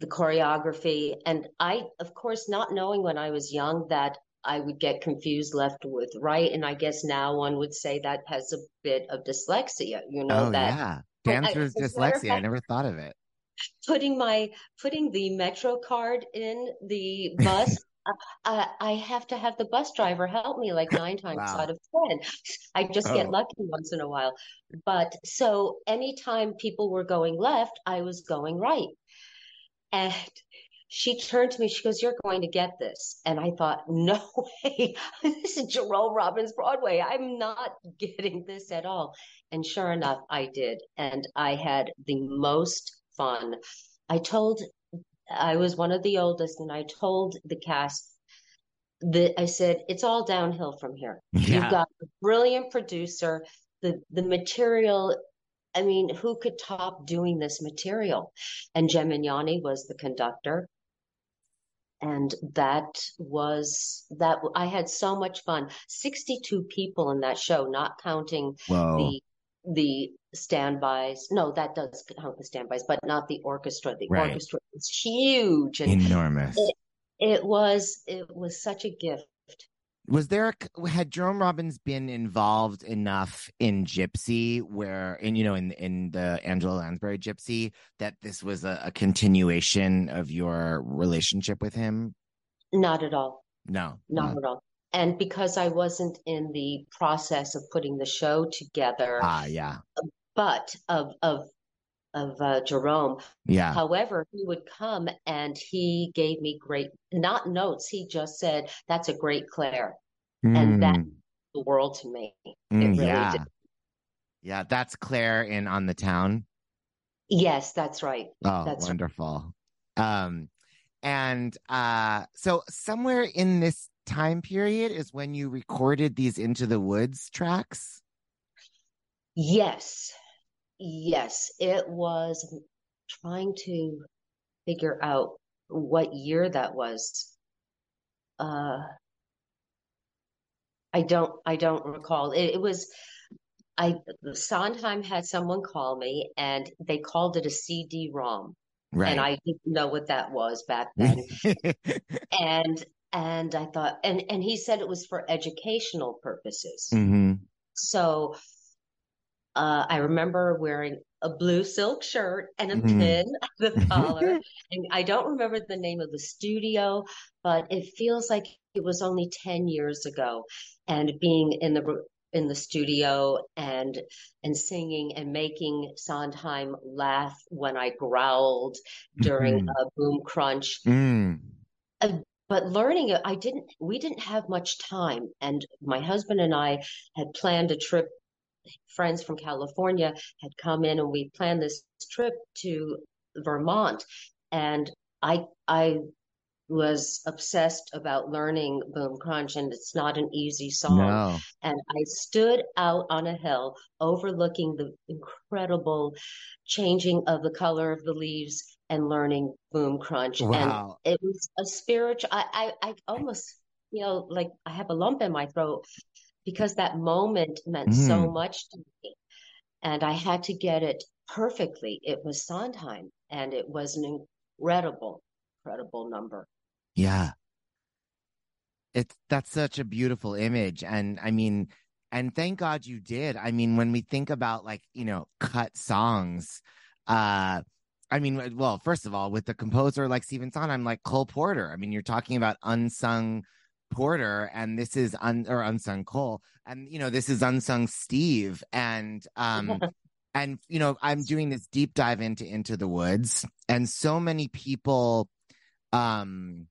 the choreography. And I, of course, not knowing when I was young that I would get confused left with right. And I guess now one would say that has a bit of dyslexia, you know, oh that yeah. I- I- Dancer's as a matter of dyslexia. I never thought of it. putting my putting the metro card in the bus uh, I, I have to have the bus driver help me like nine times Wow. out of ten i just get Oh. lucky once in a while but so anytime people were going left i was going right and she turned to me she goes you're going to get this. And i thought no way. This is jerome robbins broadway. I'm not getting this at all. And sure enough i did. And i had the most fun. I told i was one of the oldest and i told the cast that i said it's all downhill from here. Yeah. you've got a brilliant producer. The the material I mean, who could top doing this material? And Gemignani was the conductor. And that was that I had so much fun. 62 people in that show, not counting Whoa. the the standbys. No, that does count the standbys, but not the orchestra. The Right. orchestra was huge and Enormous. it, it was it was such a gift. Was there had Jerome Robbins been involved enough in Gypsy where in you know in in the Angela Lansbury Gypsy that this was a, a continuation of your relationship with him? Not at all. No. Not no. at all. And because I wasn't in the process of putting the show together, Ah, yeah. but of of of uh, Jerome. Yeah. However, he would come and he gave me great, not notes. He just said, "That's a great Claire," and that Mm, the world to me. mm, really yeah. did. Yeah, that's Claire in On the Town. Yes, that's right. Oh, That's right. wonderful. Um, and uh, so somewhere in this time period is when you recorded these Into the Woods tracks. Yes, yes, it was trying to figure out what year that was. Uh, I don't, I don't recall. It, it was, I, Sondheim had someone call me and they called it a CD-ROM. Right. And I didn't know what that was back then. and, and I thought, and, and he said it was for educational purposes. hmm So uh, I remember wearing a blue silk shirt and a Mhm. pin at the collar. and I don't remember the name of the studio, but it feels like it was only 10 years ago. And being in the in the studio and and singing and making Sondheim laugh when I growled during Mhm. a boom crunch Mm. but learning it, I didn't, we didn't have much time. And my husband and I had planned a trip. Friends from California had come in and we planned this trip to Vermont. And I, I was obsessed about learning Boom Crunch and it's not an easy song. No. And I stood out on a hill overlooking the incredible changing of the color of the leaves and learning Boom Crunch. Wow. And it was a spiritual, I, I, I almost, you know, like I have a lump in my throat because that moment meant so Mm. much to me. And I had to get it perfectly. It was Sondheim and it was an incredible, incredible number. Yeah. It's that's such a beautiful image. And I mean, and thank God you did. I mean, when we think about like, you know, cut songs, uh, I mean, well, first of all, with the composer like Stephen Sondheim, I'm like Cole Porter. I mean, you're talking about unsung Porter, and this is un or unsung Cole, and you know, this is unsung Steve, and um, and you know, I'm doing this deep dive into Into the Woods, and so many people, um,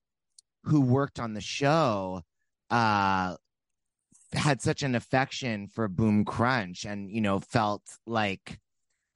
who worked on the show, uh, had such an affection for Boom Crunch and, you know, felt like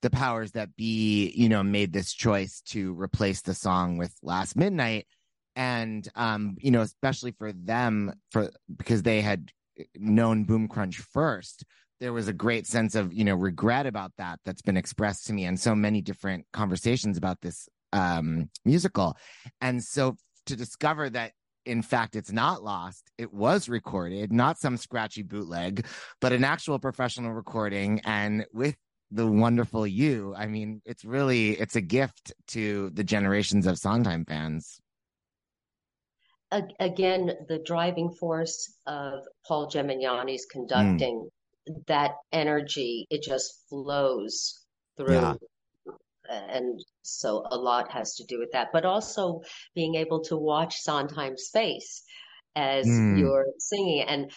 the powers that be, you know, made this choice to replace the song with Last Midnight. And, um, you know, especially for them, for because they had known Boom Crunch first, there was a great sense of, you know, regret about that that's been expressed to me in so many different conversations about this um, musical. And so to discover that in fact it's not lost it was recorded not some scratchy bootleg but an actual professional recording and with the wonderful you i mean it's really it's a gift to the generations of sondheim fans again the driving force of paul gemignani's conducting mm. that energy it just flows through. Yeah. And so a lot has to do with that. But also being able to watch sondheim's face as mm. you're singing. And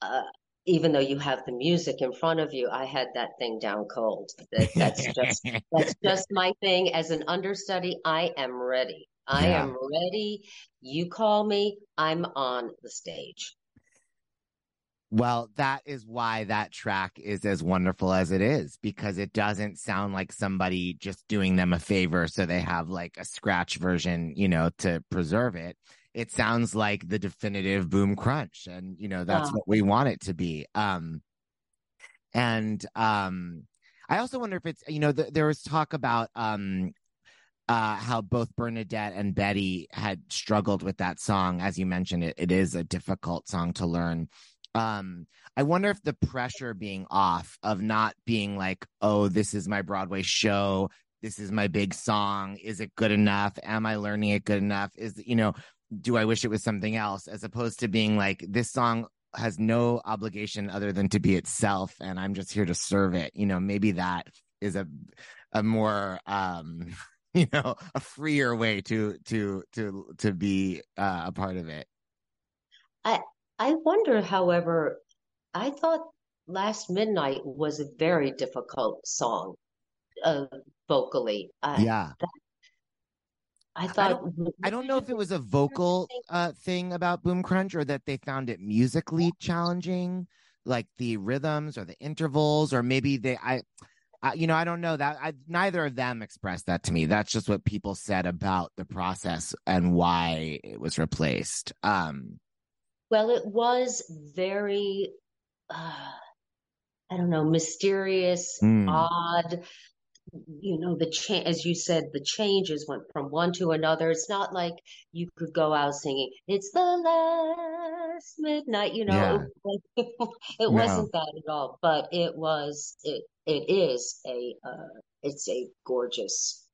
uh, even though you have the music in front of you i had that thing down cold. That, that's just that's just my thing. As an understudy i am ready i yeah. am ready you call me i'm on the stage well, that is why that track is as wonderful as it is because it doesn't sound like somebody just doing them a favor so they have like a scratch version, you know, to preserve it. It sounds like the definitive boom crunch and you know that's what we want it to be. Um and um I also wonder if it's you know th- there was talk about um uh, how both Bernadette and Betty had struggled with that song. As you mentioned, it, it is a difficult song to learn. Um i wonder if the pressure being off of not being like oh this is my broadway show. This is my big song. Is it good enough? Am i learning it good enough? Is you know do i wish it was something else? As opposed to being like this song has no obligation other than to be itself and i'm just here to serve it. You know maybe that is a a more um you know a freer way to to to to be uh, a part of it I I wonder, however, I thought Last Midnight was a very difficult song uh, vocally. yeah. I thought. I don't, I don't, know if it was a vocal uh, thing about Boom Crunch or that they found it musically challenging, like the rhythms or the intervals, or maybe they. I, I you know, I don't know that. I, neither of them expressed that to me. That's just what people said about the process and why it was replaced. Um, well, it was very, uh, I don't know, mysterious, mm. odd. You know, the change, as you said, the changes went from one to another. It's not like you could go out singing, it's the last midnight, you know, yeah. it, it no. wasn't that at all, but it was, it, it is a, uh, it's a gorgeous,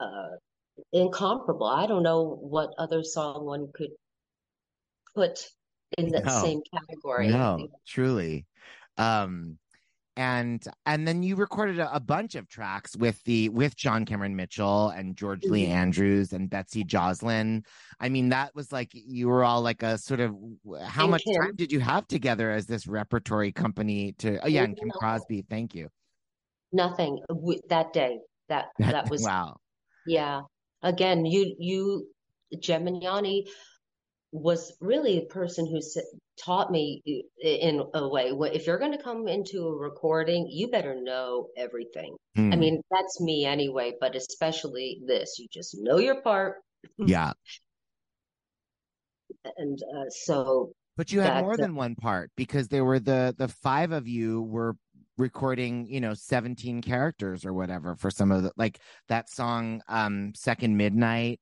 uh, incomparable. I don't know what other song one could put in that no, same category. No, truly. Um, and and then you recorded a, a, bunch of tracks with the with John Cameron Mitchell and George mm-hmm. Lee Andrews and Betsy Joslin. I mean, that was like you were all like a sort of how and much Kim. time did you have together as this repertory company to? Oh yeah, and Kim Crosby. Thank you. Nothing that day. That that was wow. Yeah. Again, you you Gemignani was really a person who taught me in a way if you're going to come into a recording you better know everything. Mm. i mean that's me anyway but especially this you just know your part. Yeah. And uh, so but you had more than one part because there were the the five of you were recording you know 17 characters or whatever for some of the like that song um second midnight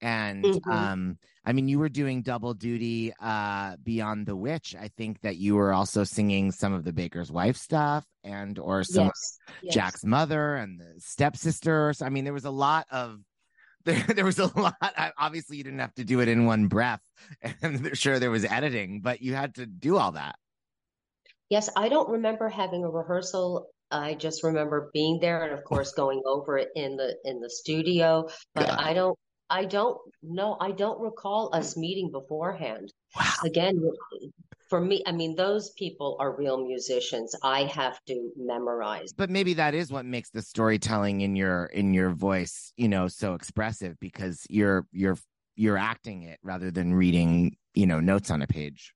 and mm-hmm. um i mean you were doing double duty uh beyond the witch i think that you were also singing some of the baker's wife stuff and or some yes. Yes. jack's mother and the stepsister i mean there was a lot of there, there was a lot obviously you didn't have to do it in one breath and sure there was editing but you had to do all that yes i don't remember having a rehearsal I just remember being there and of course going over it in the in the studio, but. I don't I don't know. I don't recall us meeting beforehand. Wow. Again, for me, I mean, those people are real musicians. I have to memorize. But maybe that is what makes the storytelling in your in your voice, you know, so expressive because you're you're you're acting it rather than reading, you know, notes on a page.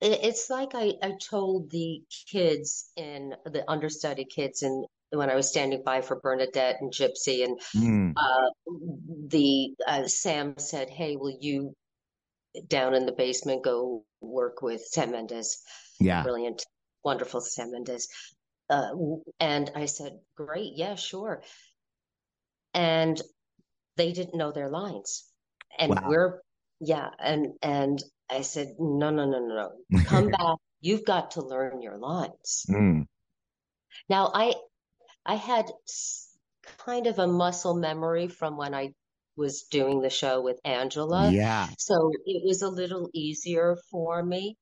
it's like I, I told the kids in the understudy kids in when I was standing by for Bernadette and Gypsy and Mm. uh, the uh, Sam said, "Hey, will you down in the basement go work with Sam Mendes?" Yeah. Brilliant, wonderful Sam Mendes. Uh, and I said, "Great, yeah, sure." And they didn't know their lines, and Wow. we're yeah, and and I said, "No, no, no, no, no, come back. You've got to learn your lines." Mm. Now, I I had kind of a muscle memory from when I was doing the show with Angela. Yeah. So it was a little easier for me.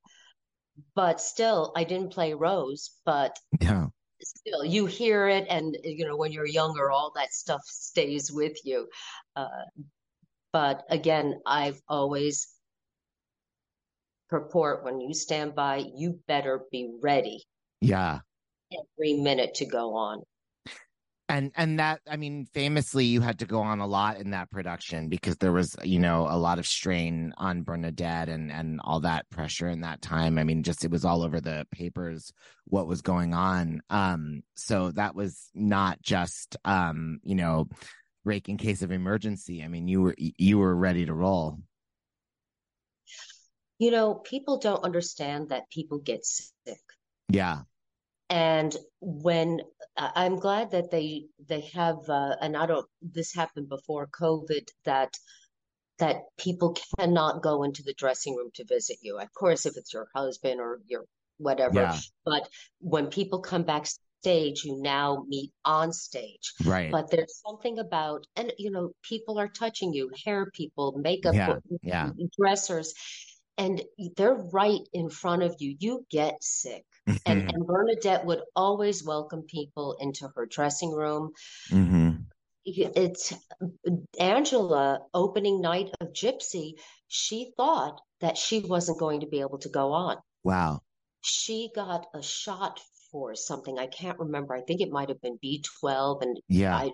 But still, I didn't play Rose, but Yeah. still, you hear it, and you know, when you're younger, all that stuff stays with you. Uh, but again, I've always purport when you stand by, you better be ready Yeah. every minute to go on. And and that I mean, famously, you had to go on a lot in that production because there was, you know, a lot of strain on Bernadette and and all that pressure in that time. I mean, just it was all over the papers what was going on. Um, so that was not just um, you know, break in case of emergency. I mean, you were you were ready to roll. You know, people don't understand that people get sick. Yeah. And when I'm glad that they they have uh, and I don't this happened before COVID that that people cannot go into the dressing room to visit you. Of course, if it's your husband or your whatever, Yeah. but when people come backstage, you now meet on stage. Right. But there's something about, and you know, people are touching you, hair people, makeup, Yeah. Yeah. dressers, and they're right in front of you. You get sick. And, and Bernadette would always welcome people into her dressing room. hmm It's Angela opening night of Gypsy. She thought that she wasn't going to be able to go on. Wow. She got a shot for something. I can't remember. I think it might have been B12 and Yeah. I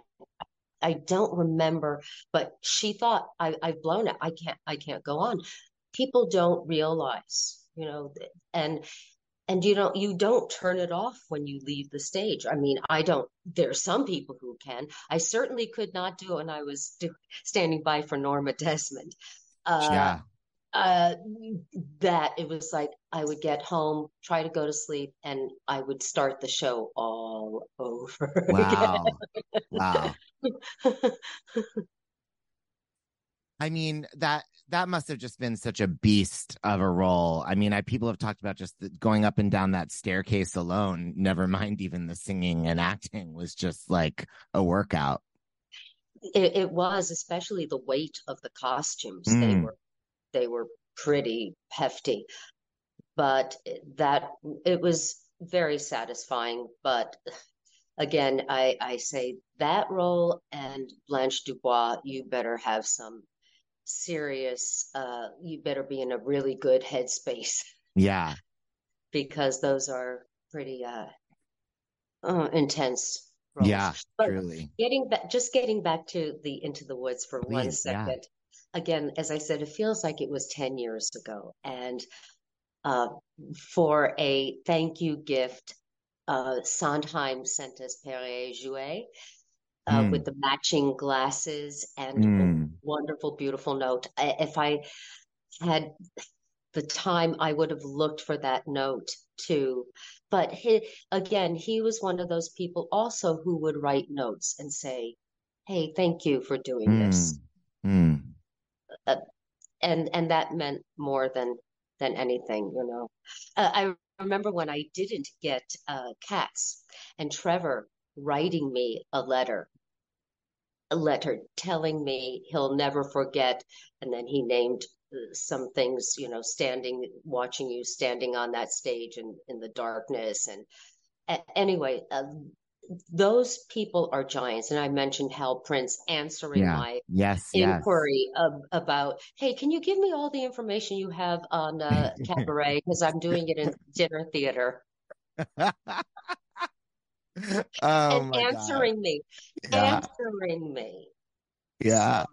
I don't remember, but she thought I, I've blown it. I can't I can't go on. People don't realize, you know, and and you don't you don't turn it off when you leave the stage. I mean, I don't. There's some people who can. I certainly could not do it when I was do, standing by for Norma Desmond. Uh, Yeah. uh, that it was like I would get home, try to go to sleep, and I would start the show all over Wow. Wow. I mean that that must have just been such a beast of a role. I mean, I people have talked about just the, going up and down that staircase alone. Never mind even the singing and acting was just like a workout. It, it was, especially the weight of the costumes. They Mm. were they were pretty hefty, but that it was very satisfying. But again, I I say that role and Blanche Dubois, you better have some serious. Uh, you better be in a really good headspace Yeah. because those are pretty uh, uh intense roles. Yeah. But Truly. getting back, just getting back to the Into the Woods for one Please, yeah. Again, as I said, it feels like it was 10 years ago. And uh, for a thank you gift, uh, Sondheim sent us Perrier Jouet uh, Mm. with the matching glasses and Mm. Wonderful, beautiful note. I, if I had the time, I would have looked for that note too. But he, again, he was one of those people also who would write notes and say, "Hey, thank you for doing this," Mm. Mm. and and that meant more than than anything, you know. Uh, I remember when I didn't get uh, cats, and Trevor writing me a letter, a letter telling me he'll never forget, and then he named uh, some things, you know, standing, watching you standing on that stage and in the darkness, and a- anyway, uh, those people are giants. And I mentioned Hal Prince answering Yeah. my Yes. Yes. inquiry of, about, hey, can you give me all the information you have on uh, cabaret? Because I'm doing it in dinner theater. oh and my God. answering me, Yeah. answering me. Yeah.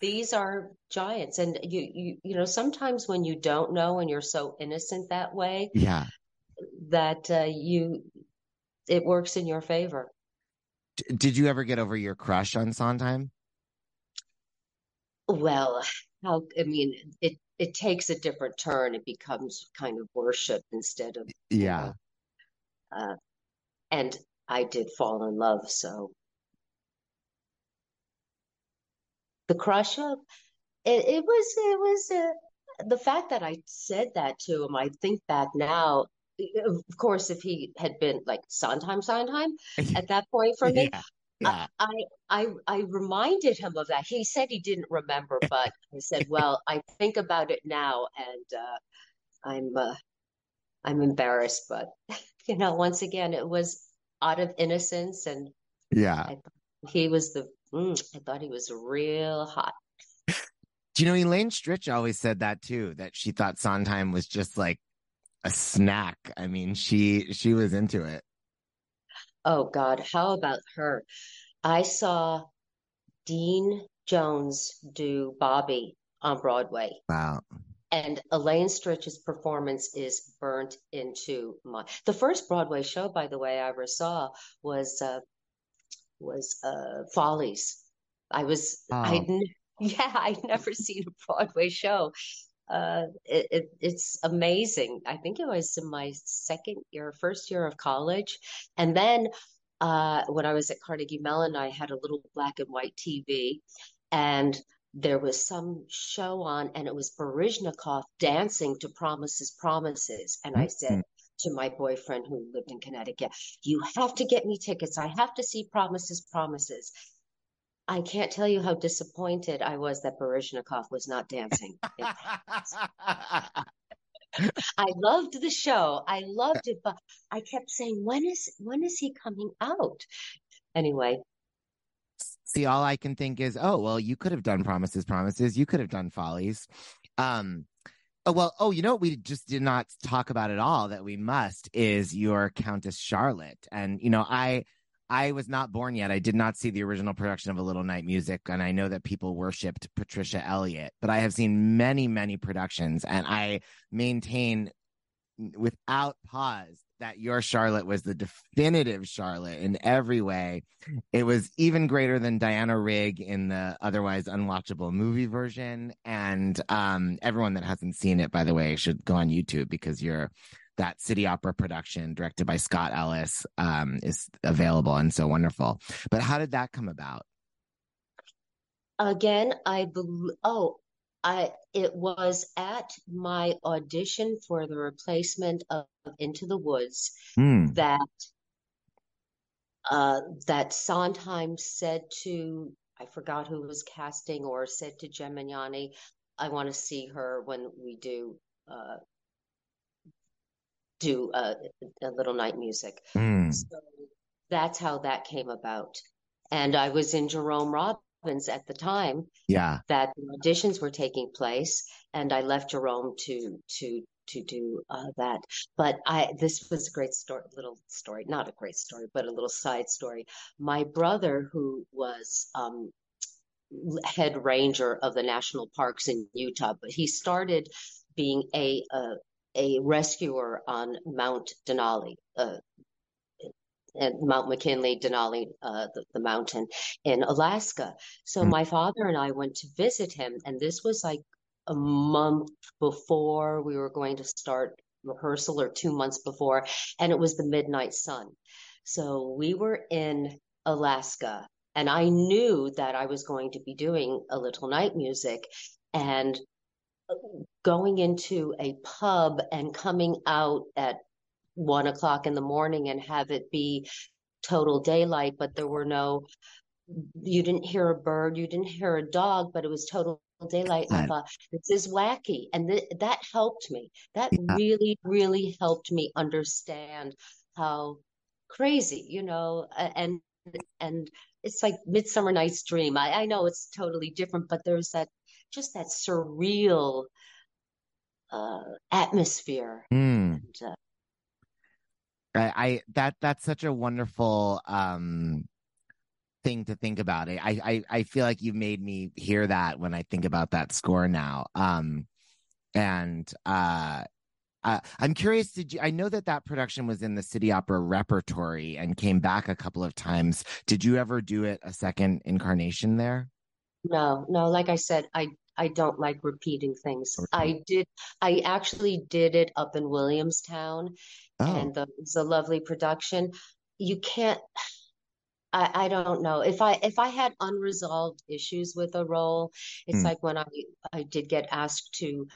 these are giants, and you you you know sometimes when you don't know and you're so innocent that way, yeah, that uh, you it works in your favor. D- did you ever get over your crush on Sondheim? Well, how I mean, it it takes a different turn. It becomes kind of worship instead of yeah. Uh, and I did fall in love, so the crush of it, it was it was uh, the fact that I said that to him. I think back now. Of course, if he had been like Sondheim, Sondheim at that point for me, yeah. Yeah. I, I I reminded him of that. He said he didn't remember, but I said, "Well, I think about it now, and uh, I'm uh, I'm embarrassed." But you know, once again, it was out of innocence, and yeah, he was the. Mm, I thought he was real hot. Do you know Elaine Stritch always said that too? That she thought Sondheim was just like a snack. I mean, she she was into it. Oh God, how about her? I saw Dean Jones do Bobby on Broadway. Wow. And Elaine Stritch's performance is burnt into my. The first Broadway show, by the way, I ever saw was uh, was uh, Follies. I was Oh. I yeah I'd never seen a Broadway show. Uh, it, it, it's amazing. I think it was in my second year, first year of college, and then uh, when I was at Carnegie Mellon, I had a little black and white TV, and there was some show on, and it was Baryshnikov dancing to Promises, Promises, and I said mm-hmm. to my boyfriend who lived in Connecticut, "You have to get me tickets. I have to see Promises, Promises." I can't tell you how disappointed I was that Baryshnikov was not dancing. I loved the show. I loved it, but I kept saying, "When is when is he coming out?" Anyway, See, all I can think is, oh, well, you could have done promises, promises. You could have done follies. Um, oh, well, oh, you know what we just did not talk about at all that we must is your Countess Charlotte. And, you know, I, I was not born yet. I did not see the original production of A Little Night Music. And I know that people worshipped Patricia Elliott, but I have seen many, many productions and I maintain without pause that your Charlotte was the definitive Charlotte in every way. It was even greater than Diana Rigg in the otherwise unwatchable movie version. And um, everyone that hasn't seen it, by the way, should go on YouTube because you're that city opera production directed by Scott Ellis um, is available and so wonderful. But how did that come about? again, I believe. Oh, I it was at my audition for the replacement of Into the Woods Hmm. that uh, that Sondheim said to I forgot who was casting or said to Gemignani, I want to see her when we do uh, do uh, a little night music. Hmm. So that's how that came about. And I was in Jerome Robbins at the time Yeah. that the auditions were taking place, and I left Jerome to to to do uh, that. But I this was a great story, little story, not a great story, but a little side story. My brother, who was um, head ranger of the national parks in Utah, but he started being a a, a rescuer on Mount Denali. Uh, and Mount McKinley, Denali, uh, the, the mountain in Alaska. So Hmm. my father and I went to visit him, and this was like a month before we were going to start rehearsal, or two months before, and it was the midnight sun. So we were in Alaska, and I knew that I was going to be doing a little night music, and going into a pub and coming out at one o'clock in the morning and have it be total daylight, but there were no, you didn't hear a bird, you didn't hear a dog, but it was total daylight. I thought, this is wacky. And th that helped me. That Yeah. really, really helped me understand how crazy, you know, and and it's like Midsummer Night's Dream. I, I know it's totally different, but there's that just that surreal uh atmosphere. Hmm. And, uh, I, I that that's such a wonderful um thing to think about. I, I I feel like you've made me hear that when I think about that score now. Um, and uh, uh, I'm curious. Did you? I know that that production was in the City Opera repertory and came back a couple of times. Did you ever do it a second incarnation there? No, no. Like I said, I I don't like repeating things. I did. I actually did it up in Williamstown, Oh. and the, it was a lovely production. You can't. I, I don't know if I if I had unresolved issues with a role, it's Hmm. like when I I did get asked to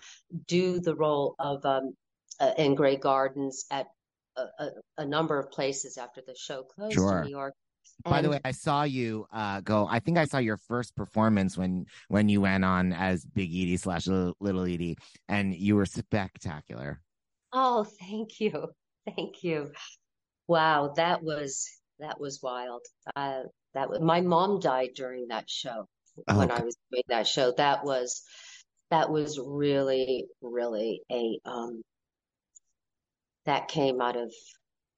do the role of um uh, in Grey Gardens at a, a, a number of places after the show closed Sure. in New York. By the way, I saw you uh, go. I think I saw your first performance when when you went on as Big Edie slash Little, Little Edie, and you were spectacular. oh, thank you, thank you. Wow, that was that was wild. Uh, that was, my mom died during that show Oh, when God. I was doing that show. That was that was really really a um that came out of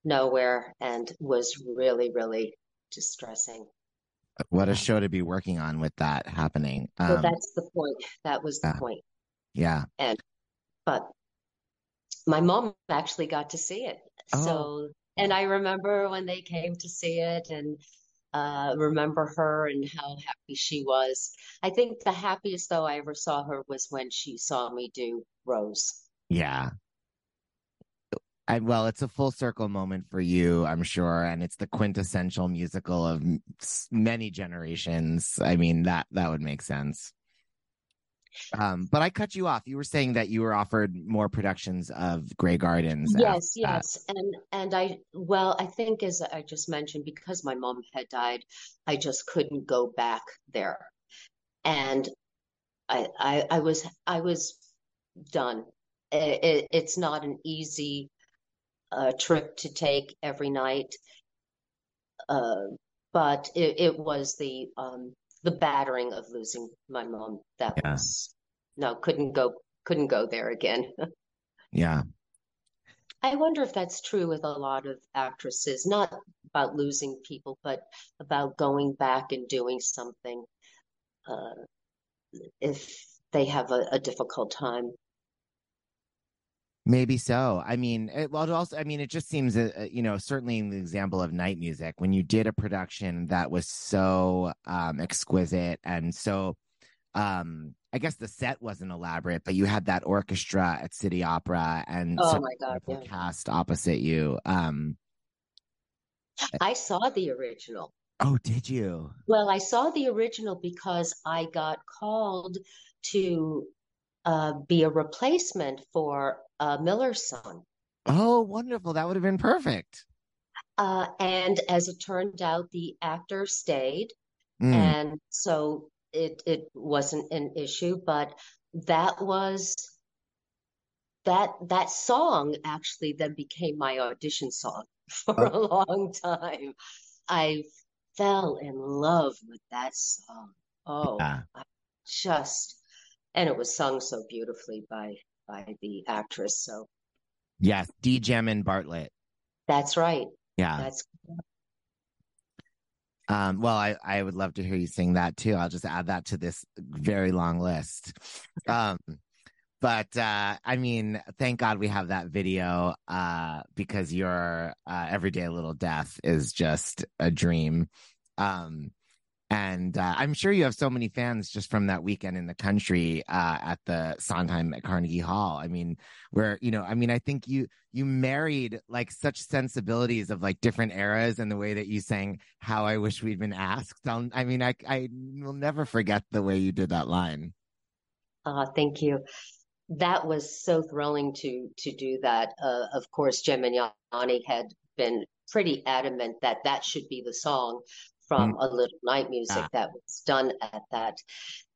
nowhere and was really really distressing. What a show to be working on with that happening. Well, Um, that's the point. That was the yeah. point. yeah. And but my mom actually got to see it. Oh. So, and I remember when they came to see it and uh remember her and how happy she was. I think the happiest though I ever saw her was when she saw me do Rose. Yeah. I, well, it's a full circle moment for you, I'm sure, and it's the quintessential musical of many generations. I mean, that that would make sense. Um, but I cut you off. You were saying that you were offered more productions of Grey Gardens. Yes, that. yes. And and I well, I think as I just mentioned, because my mom had died, I just couldn't go back there. And I I, I was I was done. It, it, it's not an easy uh, trip to take every night, uh, but it, it was the um, the battering of losing my mom that Yeah. was no couldn't go couldn't go there again. Yeah. I wonder if that's true with a lot of actresses, not about losing people, but about going back and doing something uh, if they have a, a difficult time. Maybe so. I mean, it, well, it also, I mean, it just seems, uh, uh, you know, certainly in the example of night music, when you did a production that was so um, exquisite and so, um, I guess the set wasn't elaborate, but you had that orchestra at City Opera and Oh my God, yeah. cast opposite you. Um, I saw the original. oh, did you? Well, I saw the original because I got called to uh, be a replacement for uh, Miller's son. Oh, wonderful. That would have been perfect. Uh, and as it turned out, the actor stayed. Mm, and so it it wasn't an issue but that was that that song actually then became my audition song for a long time i fell in love with that song oh yeah. I just and it was sung so beautifully by by the actress so Yes. D. Jamin-Bartlett. that's right Yeah. that's Um, well, I, I would love to hear you sing that too. I'll just add that to this very long list. Um, but uh, I mean, thank God we have that video uh, because your uh, everyday little death is just a dream. Um, and uh, I'm sure you have so many fans just from that weekend in the country uh, at the Sondheim at Carnegie Hall. I mean, where you know, I mean, I think you you married like such sensibilities of like different eras and the way that you sang "How I Wish We'd Been Asked." I'll, I mean, I I will never forget the way you did that line. Uh, thank you. That was so thrilling to to do that. Uh, of course, Gemignani had been pretty adamant that that should be the song from A Little Night Music Ah. that was done at that.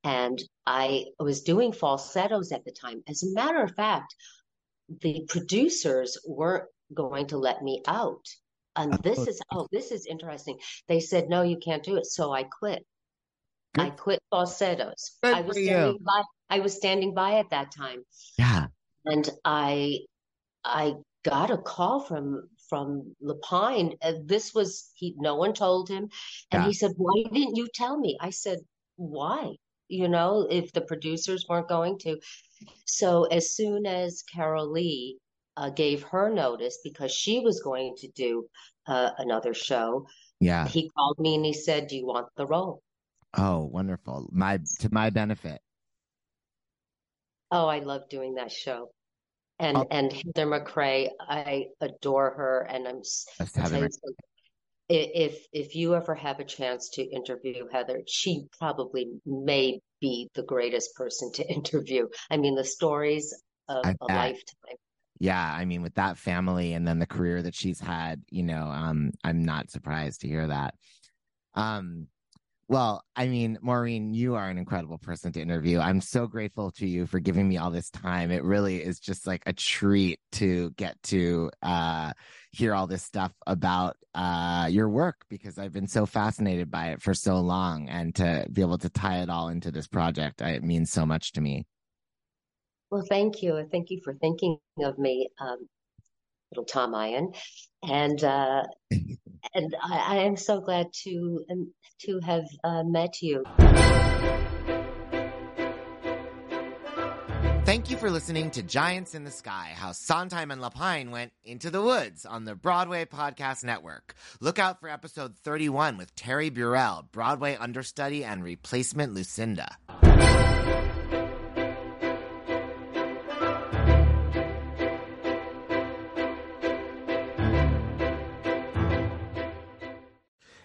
And I was doing falsettos at the time. As a matter of fact, the producers weren't going to let me out. And this is, oh, this is interesting. They said, no, you can't do it. So I quit. I quit falsettos. Good I was for you. standing by, I was standing by at that time Yeah. and I I got a call from from Lapine. Uh, this was he. No one told him, and Yeah. he said, "Why didn't you tell me?" I said, "Why?" You know, if the producers weren't going to. So as soon as Carolee uh, gave her notice because she was going to do uh, another show, Yeah. he called me and he said, "Do you want the role?" Oh, wonderful. My to my benefit. Oh, I love doing that show. And Oh. and Heather MacRae, I adore her, and I'm s- That's I'll Heather tell you Mc- something. I- If if you ever have a chance to interview Heather, she probably may be the greatest person to interview. I mean, the stories of I a bet. lifetime. Yeah, I mean, with that family and then the career that she's had, you know, um, I'm not surprised to hear that. Um, well, I mean, Maureen, you are an incredible person to interview. I'm so grateful to you for giving me all this time. It really is just like a treat to get to uh hear all this stuff about uh your work because I've been so fascinated by it for so long and to be able to tie it all into this project, it means so much to me. Well, thank you. Thank you for thinking of me, um, little Tom Eyen. And uh, and I, I am so glad to um, to have uh, met you. Thank you for listening to Giants in the Sky, how Sondheim and Lapine went into the woods on the Broadway Podcast Network. Look out for episode 31 with Terry Burrell, Broadway understudy and replacement Lucinda.